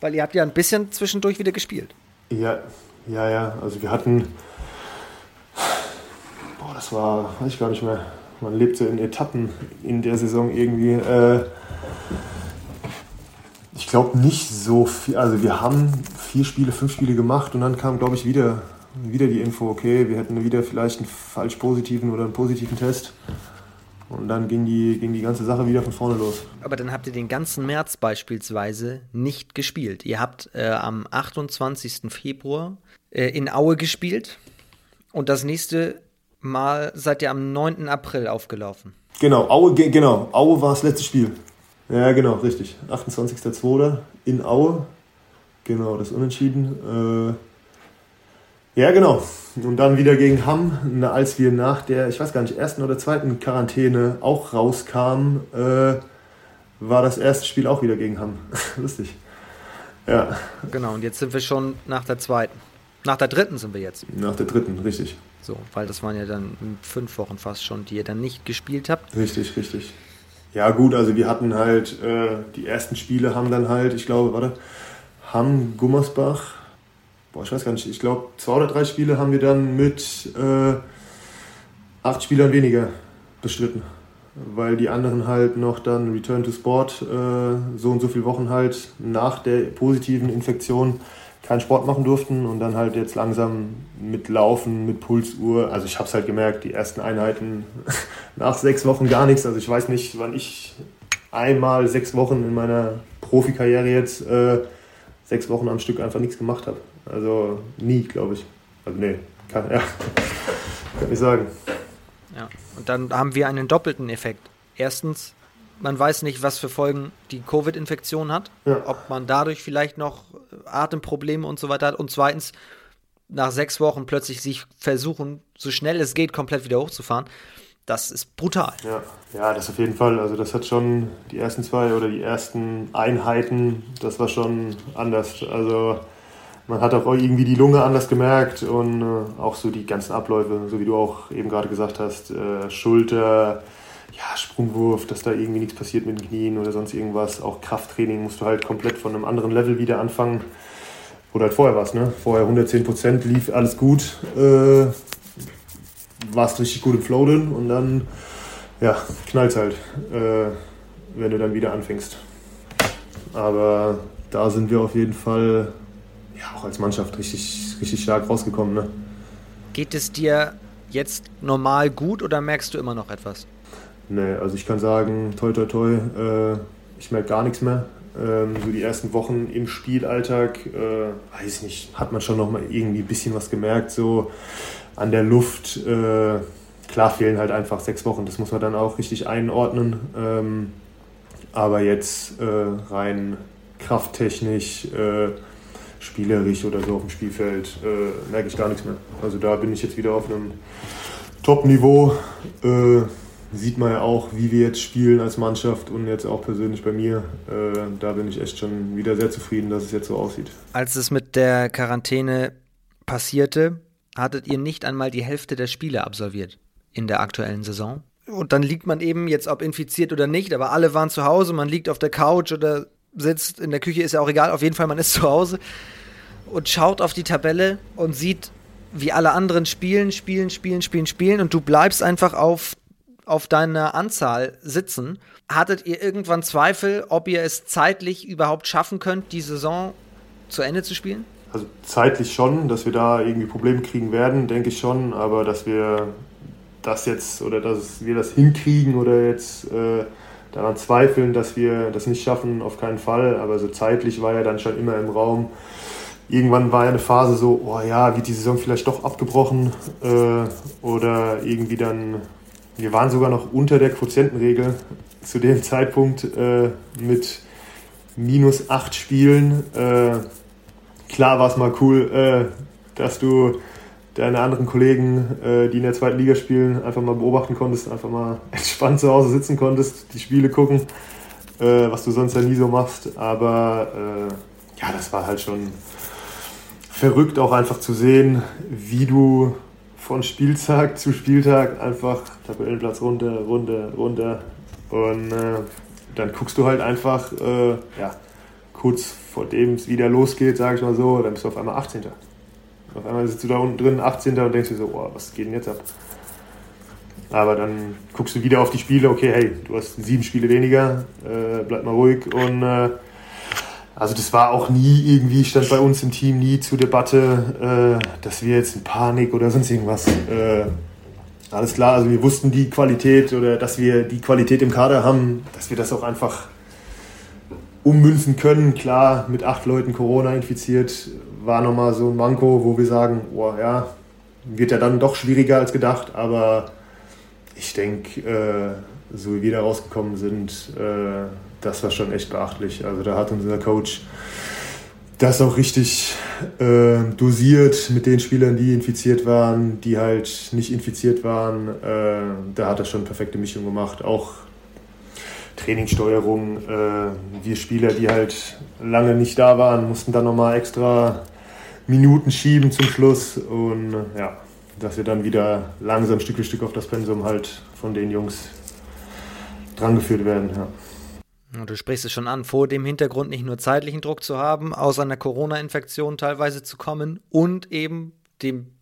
Weil ihr habt ja ein bisschen zwischendurch wieder gespielt. Ja, ja, ja. Also wir hatten. Boah, das war, weiß ich gar nicht mehr. Man lebt so in Etappen in der Saison irgendwie. Äh, ich glaube nicht so viel. Also wir haben vier Spiele, fünf Spiele gemacht und dann kam, glaube ich, wieder, wieder die Info, okay, wir hätten wieder vielleicht einen falsch positiven oder einen positiven Test. Und dann ging die, ging die ganze Sache wieder von vorne los. Aber dann habt ihr den ganzen März beispielsweise nicht gespielt. Ihr habt äh, am 28. Februar äh, in Aue gespielt und das nächste Mal seid ihr am 9. April aufgelaufen. Genau, Aue, genau, Aue war das letzte Spiel. Ja, genau, richtig. 28.02. in Aue. Genau, das Unentschieden. Äh, ja, genau. Und dann wieder gegen Hamm, als wir nach der, ich weiß gar nicht, ersten oder zweiten Quarantäne auch rauskamen, äh, war das erste Spiel auch wieder gegen Hamm. Lustig. Ja. Genau, und jetzt sind wir schon nach der zweiten. Nach der dritten sind wir jetzt. Nach der dritten, richtig. So, weil das waren ja dann fünf Wochen fast schon, die ihr dann nicht gespielt habt. Richtig, richtig. Ja, gut, also wir hatten halt, äh, die ersten Spiele haben dann halt, ich glaube, warte, Hamm, Gummersbach, boah, ich weiß gar nicht, ich glaube, zwei oder drei Spiele haben wir dann mit äh, acht Spielern weniger bestritten. Weil die anderen halt noch dann Return to Sport äh, so und so viele Wochen halt nach der positiven Infektion keinen Sport machen durften und dann halt jetzt langsam mit Laufen, mit Pulsuhr. Also ich habe es halt gemerkt, die ersten Einheiten nach sechs Wochen gar nichts. Also ich weiß nicht, wann ich einmal sechs Wochen in meiner Profikarriere jetzt äh, sechs Wochen am Stück einfach nichts gemacht habe. Also nie, glaube ich. Also nee, kann, ja, kann ich sagen. Ja, und dann haben wir einen doppelten Effekt. Erstens, man weiß nicht, was für Folgen die Covid-Infektion hat, ja. ob man dadurch vielleicht noch Atemprobleme und so weiter hat. Und zweitens, nach sechs Wochen plötzlich sich versuchen, so schnell es geht, komplett wieder hochzufahren. Das ist brutal. Ja, ja, das auf jeden Fall. Also das hat schon die ersten zwei oder die ersten Einheiten, das war schon anders. Also man hat auch irgendwie die Lunge anders gemerkt und äh, auch so die ganzen Abläufe, so wie du auch eben gerade gesagt hast, äh, Schulter, ja, Sprungwurf, dass da irgendwie nichts passiert mit den Knien oder sonst irgendwas. Auch Krafttraining musst du halt komplett von einem anderen Level wieder anfangen. Oder halt vorher was, ne? Vorher 110 Prozent lief alles gut, äh, warst richtig gut im Flow drin und dann, ja, knallt halt, äh, wenn du dann wieder anfängst. Aber da sind wir auf jeden Fall, ja, auch als Mannschaft richtig, richtig stark rausgekommen, ne? Geht es dir jetzt normal gut oder merkst du immer noch etwas? Nee, also ich kann sagen, toi toi toi, äh, ich merke gar nichts mehr. Ähm, so die ersten Wochen im Spielalltag, äh, weiß nicht, hat man schon noch mal irgendwie ein bisschen was gemerkt, so an der Luft. Äh, klar fehlen halt einfach sechs Wochen, das muss man dann auch richtig einordnen. Ähm, aber jetzt äh, rein krafttechnisch, äh, spielerisch oder so auf dem Spielfeld äh, merke ich gar nichts mehr. Also da bin ich jetzt wieder auf einem Top-Niveau sieht man ja auch, wie wir jetzt spielen als Mannschaft und jetzt auch persönlich bei mir. Äh, da bin ich echt schon wieder sehr zufrieden, dass es jetzt so aussieht. Als es mit der Quarantäne passierte, hattet ihr nicht einmal die Hälfte der Spiele absolviert in der aktuellen Saison. Und dann liegt man eben jetzt, ob infiziert oder nicht, aber alle waren zu Hause, man liegt auf der Couch oder sitzt in der Küche, ist ja auch egal, auf jeden Fall, man ist zu Hause und schaut auf die Tabelle und sieht, wie alle anderen spielen, spielen, spielen, spielen, spielen und du bleibst einfach auf auf deiner Anzahl sitzen. Hattet ihr irgendwann Zweifel, ob ihr es zeitlich überhaupt schaffen könnt, die Saison zu Ende zu spielen? Also zeitlich schon, dass wir da irgendwie Probleme kriegen werden, denke ich schon, aber dass wir das jetzt oder dass wir das hinkriegen oder jetzt äh, daran zweifeln, dass wir das nicht schaffen, auf keinen Fall. Aber so zeitlich war ja dann schon immer im Raum. Irgendwann war ja eine Phase so, oh ja, wird die Saison vielleicht doch abgebrochen äh, oder irgendwie dann wir waren sogar noch unter der Quotientenregel zu dem Zeitpunkt äh, mit minus acht Spielen. Äh, klar war es mal cool, äh, dass du deine anderen Kollegen, äh, die in der zweiten Liga spielen, einfach mal beobachten konntest, einfach mal entspannt zu Hause sitzen konntest, die Spiele gucken, äh, was du sonst ja nie so machst. Aber äh, ja, das war halt schon verrückt auch einfach zu sehen, wie du von Spieltag zu Spieltag einfach Tabellenplatz runter, runter, runter. Und äh, dann guckst du halt einfach, äh, ja, kurz vor dem es wieder losgeht, sag ich mal so, dann bist du auf einmal 18. Auf einmal sitzt du da unten drin, 18. und denkst dir so, oh, was geht denn jetzt ab? Aber dann guckst du wieder auf die Spiele, okay, hey, du hast sieben Spiele weniger, äh, bleib mal ruhig und äh, also das war auch nie irgendwie, stand bei uns im Team nie zur Debatte, äh, dass wir jetzt in Panik oder sonst irgendwas. Äh, alles klar, also wir wussten die Qualität oder dass wir die Qualität im Kader haben, dass wir das auch einfach ummünzen können. Klar, mit acht Leuten Corona infiziert war nochmal so ein Manko, wo wir sagen, oh ja, wird ja dann doch schwieriger als gedacht, aber ich denke, äh, so wie wir da rausgekommen sind, äh, das war schon echt beachtlich. Also da hat unser Coach das auch richtig äh, dosiert mit den Spielern, die infiziert waren, die halt nicht infiziert waren. Äh, da hat er schon perfekte Mischung gemacht. Auch Trainingssteuerung. Äh, wir Spieler, die halt lange nicht da waren, mussten dann nochmal extra Minuten schieben zum Schluss und ja, dass wir dann wieder langsam Stück für Stück auf das Pensum halt von den Jungs drangeführt werden. Ja. Du sprichst es schon an, vor dem Hintergrund nicht nur zeitlichen Druck zu haben, aus einer Corona-Infektion teilweise zu kommen und eben dem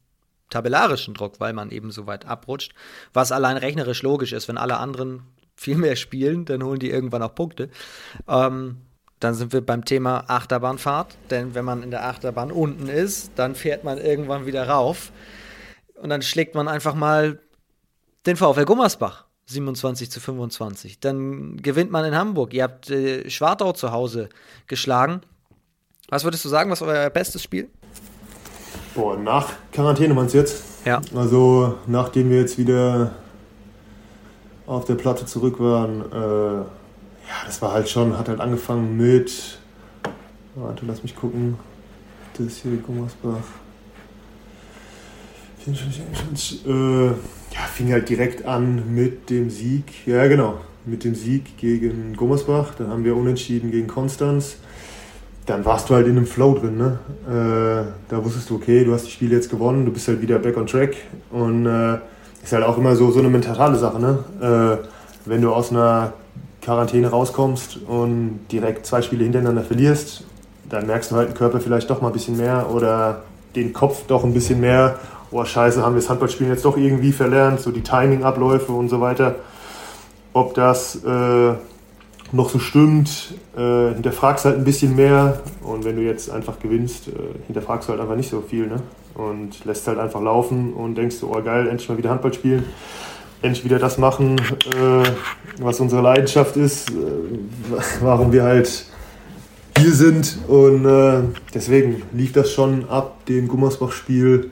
tabellarischen Druck, weil man eben so weit abrutscht, was allein rechnerisch logisch ist, wenn alle anderen viel mehr spielen, dann holen die irgendwann auch Punkte. Ähm, dann sind wir beim Thema Achterbahnfahrt, denn wenn man in der Achterbahn unten ist, dann fährt man irgendwann wieder rauf und dann schlägt man einfach mal den VfL Gummersbach 27 zu 25. Dann gewinnt man in Hamburg. Ihr habt äh, Schwartau zu Hause geschlagen. Was würdest du sagen, was war euer bestes Spiel? Boah, nach Quarantäne meinst du jetzt? Ja. Also, nachdem wir jetzt wieder auf der Platte zurück waren, äh, ja, das war halt schon, hat halt angefangen mit. Warte, lass mich gucken. Das hier, Gummersbach. Äh, ja, fing halt direkt an mit dem Sieg. Ja, genau. Mit dem Sieg gegen Gummersbach. Dann haben wir unentschieden gegen Konstanz. Dann warst du halt in einem Flow drin. Ne? Äh, da wusstest du, okay, du hast das Spiel jetzt gewonnen, du bist halt wieder back on track. Und äh, ist halt auch immer so, so eine mentale Sache. Ne? Äh, wenn du aus einer Quarantäne rauskommst und direkt zwei Spiele hintereinander verlierst, dann merkst du halt den Körper vielleicht doch mal ein bisschen mehr oder den Kopf doch ein bisschen mehr oh scheiße, haben wir das Handballspielen jetzt doch irgendwie verlernt, so die Timing-Abläufe und so weiter. Ob das äh, noch so stimmt, äh, hinterfragst halt ein bisschen mehr und wenn du jetzt einfach gewinnst, äh, hinterfragst du halt einfach nicht so viel ne? und lässt halt einfach laufen und denkst oh geil, endlich mal wieder Handball spielen, endlich wieder das machen, äh, was unsere Leidenschaft ist, äh, warum wir halt hier sind und äh, deswegen lief das schon ab dem Gummersbach-Spiel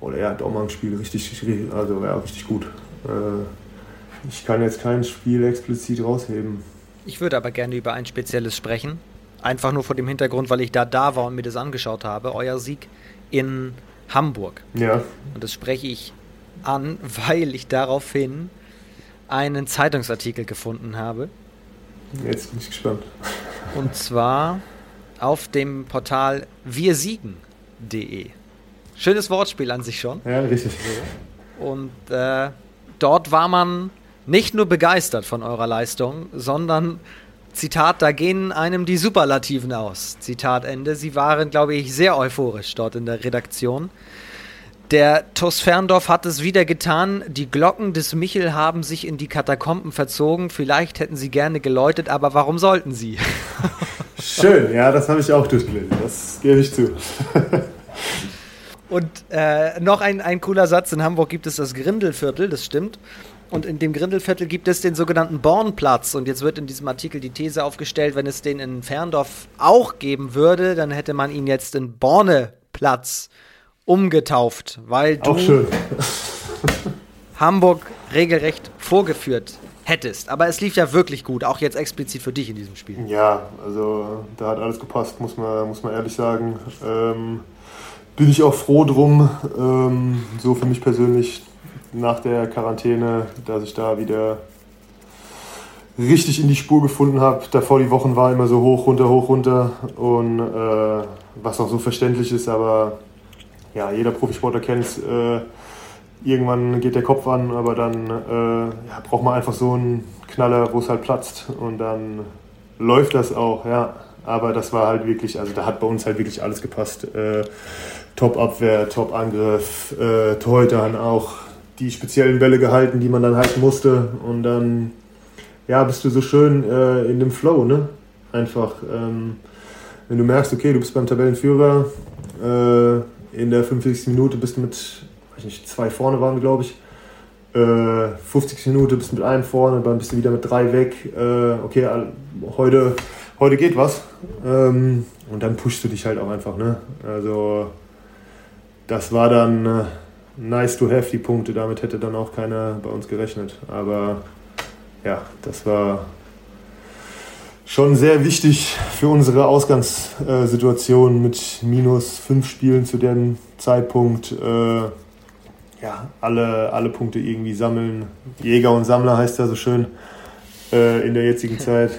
oder er hat auch mal ein Spiel richtig, also ja, richtig gut. Äh, ich kann jetzt kein Spiel explizit rausheben. Ich würde aber gerne über ein spezielles sprechen. Einfach nur vor dem Hintergrund, weil ich da da war und mir das angeschaut habe. Euer Sieg in Hamburg. Ja. Und das spreche ich an, weil ich daraufhin einen Zeitungsartikel gefunden habe. Jetzt bin ich gespannt. Und zwar auf dem Portal wirsiegen.de. Schönes Wortspiel an sich schon. Ja, richtig. Und äh, dort war man nicht nur begeistert von eurer Leistung, sondern Zitat, da gehen einem die Superlativen aus. Zitat Ende. Sie waren, glaube ich, sehr euphorisch dort in der Redaktion. Der TuS Ferndorf hat es wieder getan. Die Glocken des Michel haben sich in die Katakomben verzogen. Vielleicht hätten sie gerne geläutet, aber warum sollten sie? Schön, ja, das habe ich auch durchgelesen. Das gebe ich zu. Und äh, noch ein, ein cooler Satz: In Hamburg gibt es das Grindelviertel, das stimmt. Und in dem Grindelviertel gibt es den sogenannten Bornplatz. Und jetzt wird in diesem Artikel die These aufgestellt, wenn es den in Ferndorf auch geben würde, dann hätte man ihn jetzt in Borneplatz umgetauft, weil du Hamburg regelrecht vorgeführt hättest. Aber es lief ja wirklich gut, auch jetzt explizit für dich in diesem Spiel. Ja, also da hat alles gepasst, muss man, muss man ehrlich sagen. Ähm, bin ich auch froh drum, ähm, so für mich persönlich nach der Quarantäne, dass ich da wieder richtig in die Spur gefunden habe. Davor die Wochen war immer so hoch, runter, hoch, runter und äh, was auch so verständlich ist, aber ja, jeder Profisportler kennt es. Äh, irgendwann geht der Kopf an, aber dann äh, ja, braucht man einfach so einen Knaller, wo es halt platzt und dann läuft das auch, ja. Aber das war halt wirklich, also da hat bei uns halt wirklich alles gepasst. Äh, Top-Abwehr, Top-Angriff, äh, Torhüter haben auch die speziellen Bälle gehalten, die man dann halten musste. Und dann, ja, bist du so schön äh, in dem Flow, ne? Einfach, ähm, wenn du merkst, okay, du bist beim Tabellenführer, äh, in der 45. Minute bist du mit, weiß nicht, zwei vorne waren, glaube ich. 50. Äh, Minute bist du mit einem vorne, dann bist du wieder mit drei weg. Äh, okay, heute, heute geht was. Ähm, und dann pushst du dich halt auch einfach, ne? Also das war dann äh, nice to have, die Punkte. Damit hätte dann auch keiner bei uns gerechnet. Aber ja, das war schon sehr wichtig für unsere Ausgangssituation mit minus fünf Spielen zu dem Zeitpunkt. Äh, ja, alle, alle Punkte irgendwie sammeln. Jäger und Sammler heißt ja so schön äh, in der jetzigen Zeit.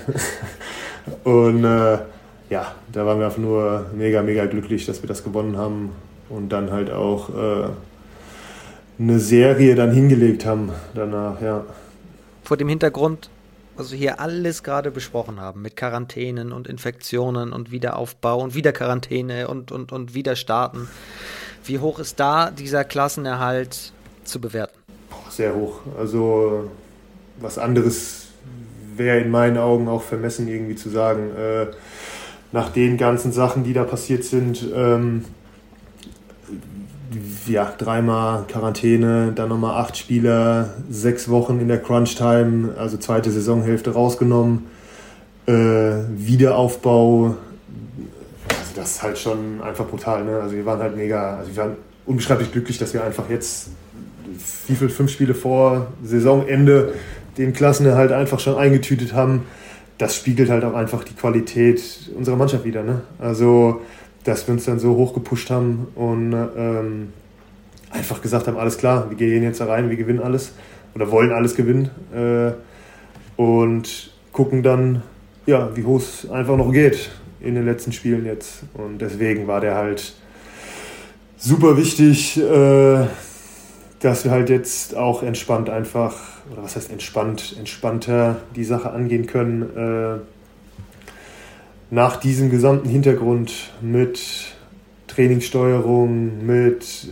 und äh, ja, da waren wir einfach nur mega, mega glücklich, dass wir das gewonnen haben und dann halt auch äh, eine Serie dann hingelegt haben danach, ja. Vor dem Hintergrund, was wir hier alles gerade besprochen haben, mit Quarantänen und Infektionen und Wiederaufbau und wieder Quarantäne und, und, und wieder starten, wie hoch ist da dieser Klassenerhalt zu bewerten? Sehr hoch. Also was anderes wäre in meinen Augen auch vermessen irgendwie zu sagen. Äh, nach den ganzen Sachen, die da passiert sind, ähm, ja, dreimal Quarantäne, dann nochmal acht Spieler, sechs Wochen in der Crunch-Time, also zweite Saisonhälfte rausgenommen, äh, Wiederaufbau, also das ist halt schon einfach brutal, ne? Also wir waren halt mega, also wir waren unbeschreiblich glücklich, dass wir einfach jetzt, wie viel, fünf Spiele vor Saisonende, den Klassenerhalt einfach schon eingetütet haben. Das spiegelt halt auch einfach die Qualität unserer Mannschaft wieder, ne? Also dass wir uns dann so hoch gepusht haben und ähm, einfach gesagt haben, alles klar, wir gehen jetzt da rein, wir gewinnen alles oder wollen alles gewinnen äh, und gucken dann, ja, wie hoch es einfach noch geht in den letzten Spielen jetzt. Und deswegen war der halt super wichtig, äh, dass wir halt jetzt auch entspannt einfach, oder was heißt entspannt, entspannter die Sache angehen können. Äh, nach diesem gesamten Hintergrund mit Trainingssteuerung, mit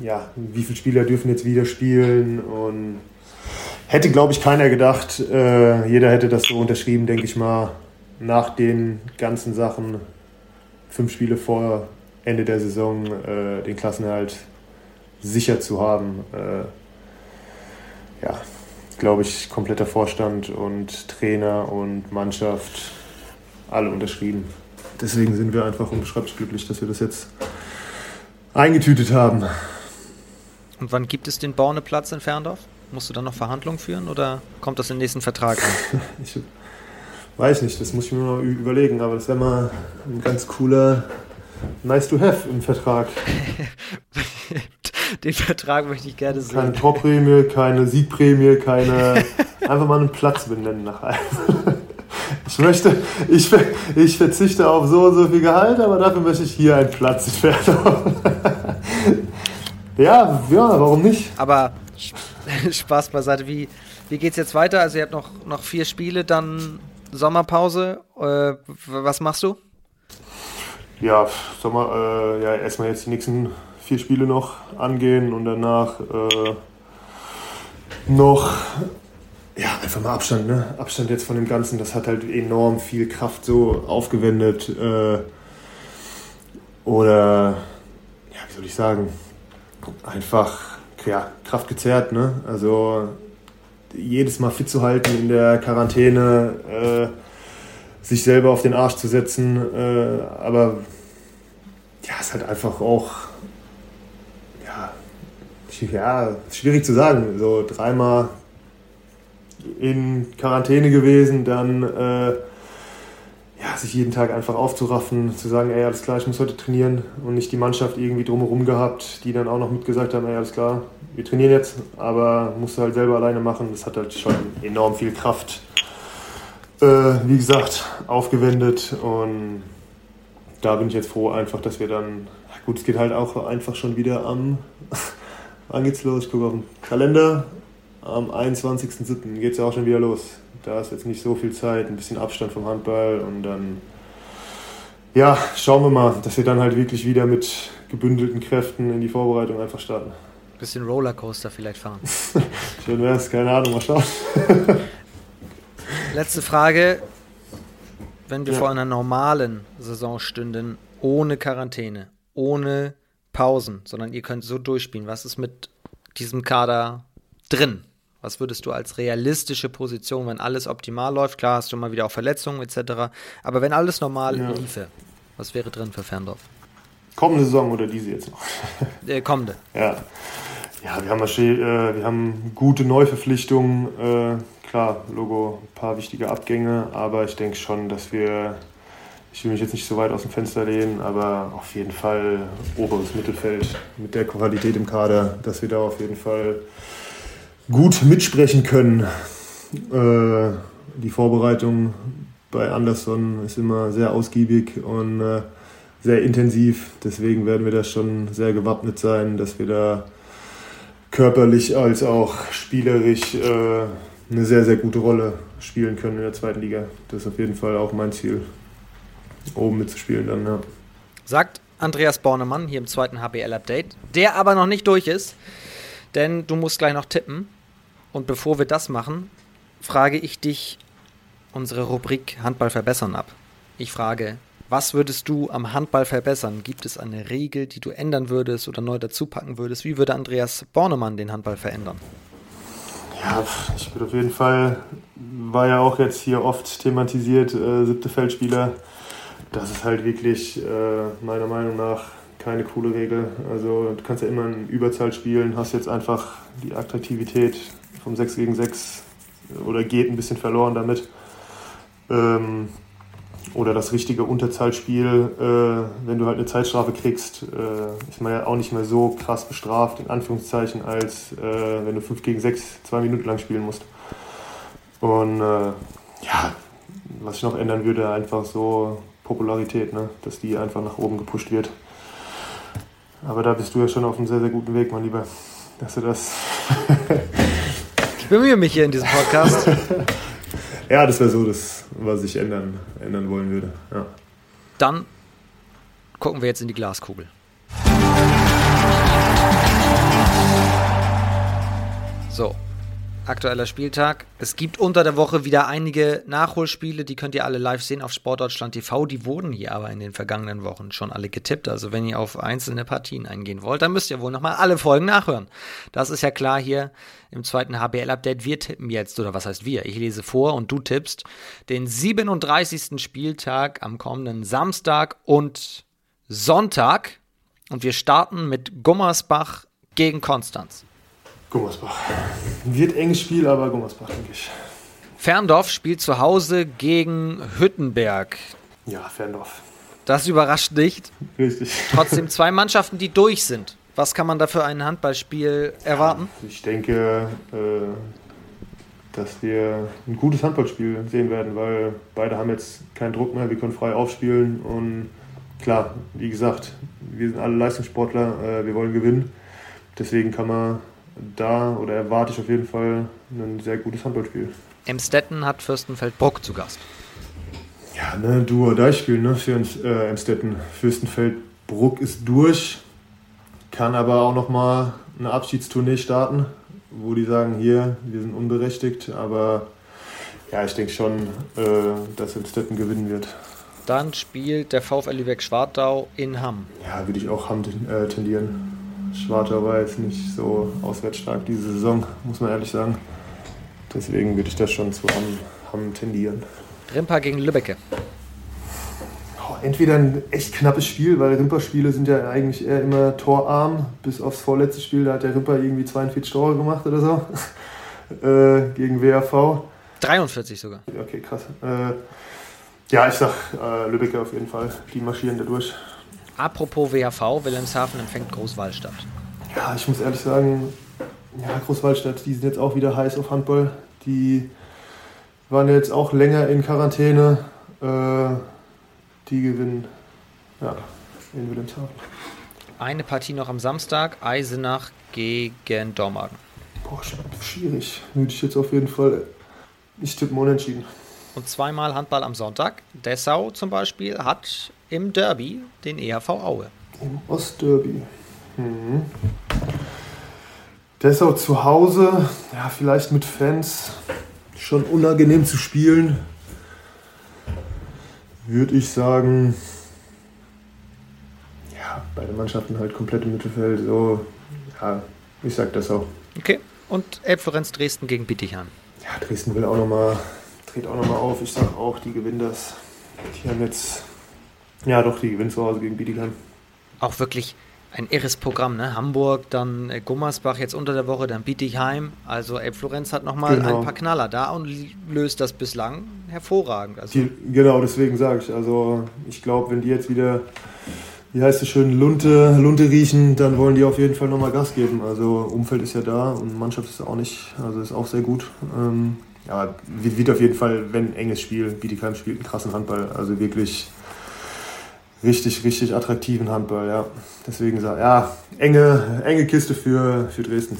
äh, ja, wie viele Spieler dürfen jetzt wieder spielen und hätte, glaube ich, keiner gedacht. Äh, jeder hätte das so unterschrieben, denke ich mal, nach den ganzen Sachen, fünf Spiele vor Ende der Saison, äh, den Klassenerhalt sicher zu haben. Äh, ja, glaube ich, kompletter Vorstand und Trainer und Mannschaft alle unterschrieben. Deswegen sind wir einfach unbeschreiblich glücklich, dass wir das jetzt eingetütet haben. Und wann gibt es den Borneplatz in Ferndorf? Musst du dann noch Verhandlungen führen oder kommt das in den nächsten Vertrag an? ich weiß nicht, das muss ich mir mal überlegen, aber das wäre mal ein ganz cooler Nice to have im Vertrag. den Vertrag möchte ich gerne sehen. Keine Torprämie, keine Siegprämie, keine. einfach mal einen Platz benennen nach einem. Ich möchte, ich, ich verzichte auf so und so viel Gehalt, aber dafür möchte ich hier einen Platz werden. ja, ja, warum nicht? Aber Spaß beiseite, wie, wie geht es jetzt weiter? Also ihr habt noch, noch vier Spiele, dann Sommerpause. Äh, was machst du? Ja, Sommer, äh, ja, erstmal jetzt die nächsten vier Spiele noch angehen und danach äh, noch ja, einfach mal Abstand, ne? Abstand jetzt von dem Ganzen, das hat halt enorm viel Kraft so aufgewendet. Äh, oder, ja, wie soll ich sagen, einfach ja, Kraft gezerrt, ne? Also jedes Mal fit zu halten in der Quarantäne, äh, sich selber auf den Arsch zu setzen, äh, aber ja, ist halt einfach auch ja, ja, schwierig zu sagen. So dreimal in Quarantäne gewesen, dann äh, ja, sich jeden Tag einfach aufzuraffen, zu sagen, ey, alles klar, ich muss heute trainieren und nicht die Mannschaft irgendwie drumherum gehabt, die dann auch noch mitgesagt haben, ey, alles klar, wir trainieren jetzt, aber musst du halt selber alleine machen. Das hat halt schon enorm viel Kraft, äh, wie gesagt, aufgewendet und da bin ich jetzt froh einfach, dass wir dann, gut, es geht halt auch einfach schon wieder am, wann geht's los? Ich gucke auf den Kalender, am 21.07. geht es ja auch schon wieder los. Da ist jetzt nicht so viel Zeit, ein bisschen Abstand vom Handball und dann, ja, schauen wir mal, dass wir dann halt wirklich wieder mit gebündelten Kräften in die Vorbereitung einfach starten. Bisschen Rollercoaster vielleicht fahren. Schön wäre es, keine Ahnung, mal schauen. Letzte Frage. Wenn wir ja. vor einer normalen Saison stünden, ohne Quarantäne, ohne Pausen, sondern ihr könnt so durchspielen, was ist mit diesem Kader drin? Was würdest du als realistische Position, wenn alles optimal läuft? Klar, hast du mal wieder auch Verletzungen etc. Aber wenn alles normal ja. liefe, was wäre drin für Ferndorf? Kommende Saison oder diese jetzt noch? äh, kommende. Ja. Ja, wir haben, äh, wir haben gute Neuverpflichtungen. Äh, klar, Logo, ein paar wichtige Abgänge, aber ich denke schon, dass wir, ich will mich jetzt nicht so weit aus dem Fenster lehnen, aber auf jeden Fall oberes Mittelfeld mit der Qualität im Kader, dass wir da auf jeden Fall gut mitsprechen können. Äh, die Vorbereitung bei Anderson ist immer sehr ausgiebig und äh, sehr intensiv. Deswegen werden wir da schon sehr gewappnet sein, dass wir da körperlich als auch spielerisch äh, eine sehr, sehr gute Rolle spielen können in der zweiten Liga. Das ist auf jeden Fall auch mein Ziel, oben mitzuspielen dann, ja. Sagt Andreas Bornemann hier im zweiten HBL-Update, der aber noch nicht durch ist, denn du musst gleich noch tippen. Und bevor wir das machen, frage ich dich unsere Rubrik Handball verbessern ab. Ich frage, was würdest du am Handball verbessern? Gibt es eine Regel, die du ändern würdest oder neu dazu packen würdest? Wie würde Andreas Bornemann den Handball verändern? Ja, ich würde auf jeden Fall, war ja auch jetzt hier oft thematisiert, äh, siebte Feldspieler. Das ist halt wirklich äh, meiner Meinung nach keine coole Regel. Also du kannst ja immer in Überzahl spielen, hast jetzt einfach die Attraktivität vom 6 gegen 6 oder geht ein bisschen verloren damit. Ähm, oder das richtige Unterzahlspiel, äh, wenn du halt eine Zeitstrafe kriegst, äh, ist man ja auch nicht mehr so krass bestraft, in Anführungszeichen, als äh, wenn du 5 gegen 6 zwei Minuten lang spielen musst. Und äh, ja, was ich noch ändern würde, einfach so Popularität, ne? dass die einfach nach oben gepusht wird. Aber da bist du ja schon auf einem sehr, sehr guten Weg, mein Lieber, dass du das. ich bemühe mich hier in diesem Podcast. ja, das wäre so das, was ich ändern, ändern wollen würde. Ja. Dann gucken wir jetzt in die Glaskugel. So, aktueller Spieltag. Es gibt unter der Woche wieder einige Nachholspiele, die könnt ihr alle live sehen auf Sportdeutschland TV. Die wurden hier aber in den vergangenen Wochen schon alle getippt. Also wenn ihr auf einzelne Partien eingehen wollt, dann müsst ihr wohl nochmal alle Folgen nachhören. Das ist ja klar hier im zweiten HBL-Update. Wir tippen jetzt, oder was heißt wir? Ich lese vor und du tippst den 37. Spieltag am kommenden Samstag und Sonntag. Und wir starten mit Gummersbach gegen Konstanz. Gummersbach. Wird enges Spiel, aber Gummersbach, denke ich. Ferndorf spielt zu Hause gegen Hüttenberg. Ja, Ferndorf. Das überrascht nicht. Richtig. Trotzdem zwei Mannschaften, die durch sind. Was kann man da für ein Handballspiel erwarten? Ja, ich denke, äh, dass wir ein gutes Handballspiel sehen werden, weil beide haben jetzt keinen Druck mehr, wir können frei aufspielen und klar, wie gesagt, wir sind alle Leistungssportler, äh, wir wollen gewinnen. Deswegen kann man da oder erwarte ich auf jeden Fall ein sehr gutes Handballspiel. Emstetten hat Fürstenfeldbruck zu Gast. Ja, ne, du oder Spiel ne, für äh, Emstetten. Fürstenfeldbruck ist durch, kann aber auch nochmal eine Abschiedstournee starten, wo die sagen, hier, wir sind unberechtigt, aber ja, ich denke schon, äh, dass Emstetten gewinnen wird. Dann spielt der VfL Lübeck-Schwartau in Hamm. Ja, würde ich auch Hamm äh, tendieren. Schwartau war jetzt nicht so auswärtsstark diese Saison, muss man ehrlich sagen. Deswegen würde ich das schon zu Hamm, Hamm tendieren. Rimpa gegen Lübbecke. Oh, entweder ein echt knappes Spiel, weil Rimper-Spiele sind ja eigentlich eher immer torarm. Bis aufs vorletzte Spiel, da hat der Rimper irgendwie 42 Tore gemacht oder so. äh, gegen WAV. 43 sogar. Okay, krass. Äh, ja, ich sag äh, Lübbecke auf jeden Fall. Die marschieren da durch. Apropos WHV, Wilhelmshaven empfängt Großwallstadt. Ja, ich muss ehrlich sagen, ja, Großwallstadt, die sind jetzt auch wieder heiß auf Handball. Die waren jetzt auch länger in Quarantäne. Äh, die gewinnen ja, in Wilhelmshaven. Eine Partie noch am Samstag, Eisenach gegen Dormagen. Boah, schwierig. Würde ich jetzt auf jeden Fall. Ich tippe unentschieden. Und zweimal Handball am Sonntag. Dessau zum Beispiel hat im Derby den EHV Aue. Im Ostderby. Mhm. Dessau zu Hause, ja, vielleicht mit Fans, schon unangenehm zu spielen. Würde ich sagen, ja, beide Mannschaften halt komplett im Mittelfeld. So, ja, ich sag das auch. Okay. Und Elbflorenz Dresden gegen Bittigheim. Ja, Dresden will auch nochmal, dreht auch nochmal auf. Ich sag auch, die gewinnen das. Die haben jetzt ja, doch, die gewinnen zu Hause gegen Bietigheim. Auch wirklich ein irres Programm, ne? Hamburg, dann äh, Gummersbach jetzt unter der Woche, dann Bietigheim. Also Elb-Florenz hat nochmal genau. ein paar Knaller da und löst das bislang hervorragend. Also die, genau, deswegen sage ich. Also ich glaube, wenn die jetzt wieder, wie heißt es schön, Lunte, Lunte riechen, dann wollen die auf jeden Fall nochmal Gas geben. Also Umfeld ist ja da und Mannschaft ist auch nicht, also ist auch sehr gut. Ähm, ja, wird auf jeden Fall, wenn enges Spiel, Bietigheim spielt einen krassen Handball. Also wirklich richtig, richtig attraktiven Handball, ja. Deswegen ja, enge, enge Kiste für, für Dresden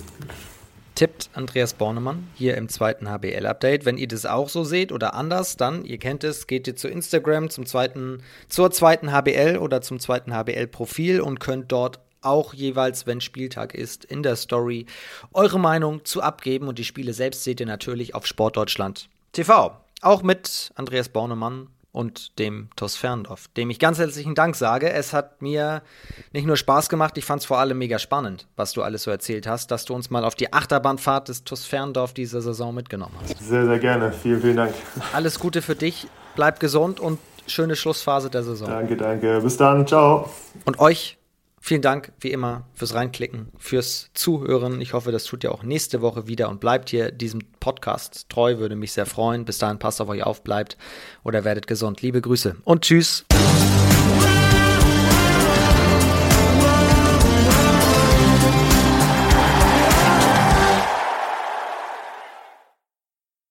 tippt Andreas Bornemann hier im zweiten HBL-Update. Wenn ihr das auch so seht oder anders, dann, ihr kennt es, geht ihr zu Instagram zum zweiten, zur zweiten HBL oder zum zweiten HBL-Profil und könnt dort auch jeweils, wenn Spieltag ist, in der Story eure Meinung zu abgeben. Und die Spiele selbst seht ihr natürlich auf Sportdeutschland TV. Auch mit Andreas Bornemann und dem TuS Ferndorf, dem ich ganz herzlichen Dank sage. Es hat mir nicht nur Spaß gemacht, ich fand es vor allem mega spannend, was du alles so erzählt hast, dass du uns mal auf die Achterbahnfahrt des TuS Ferndorf dieser Saison mitgenommen hast. Sehr, sehr gerne. Vielen, vielen Dank. Alles Gute für dich, bleib gesund und schöne Schlussphase der Saison. Danke, danke. Bis dann. Ciao. Und euch Vielen Dank, wie immer, fürs Reinklicken, fürs Zuhören. Ich hoffe, das tut ihr auch nächste Woche wieder und bleibt hier diesem Podcast treu, würde mich sehr freuen. Bis dahin passt auf euch auf, bleibt oder werdet gesund. Liebe Grüße und tschüss.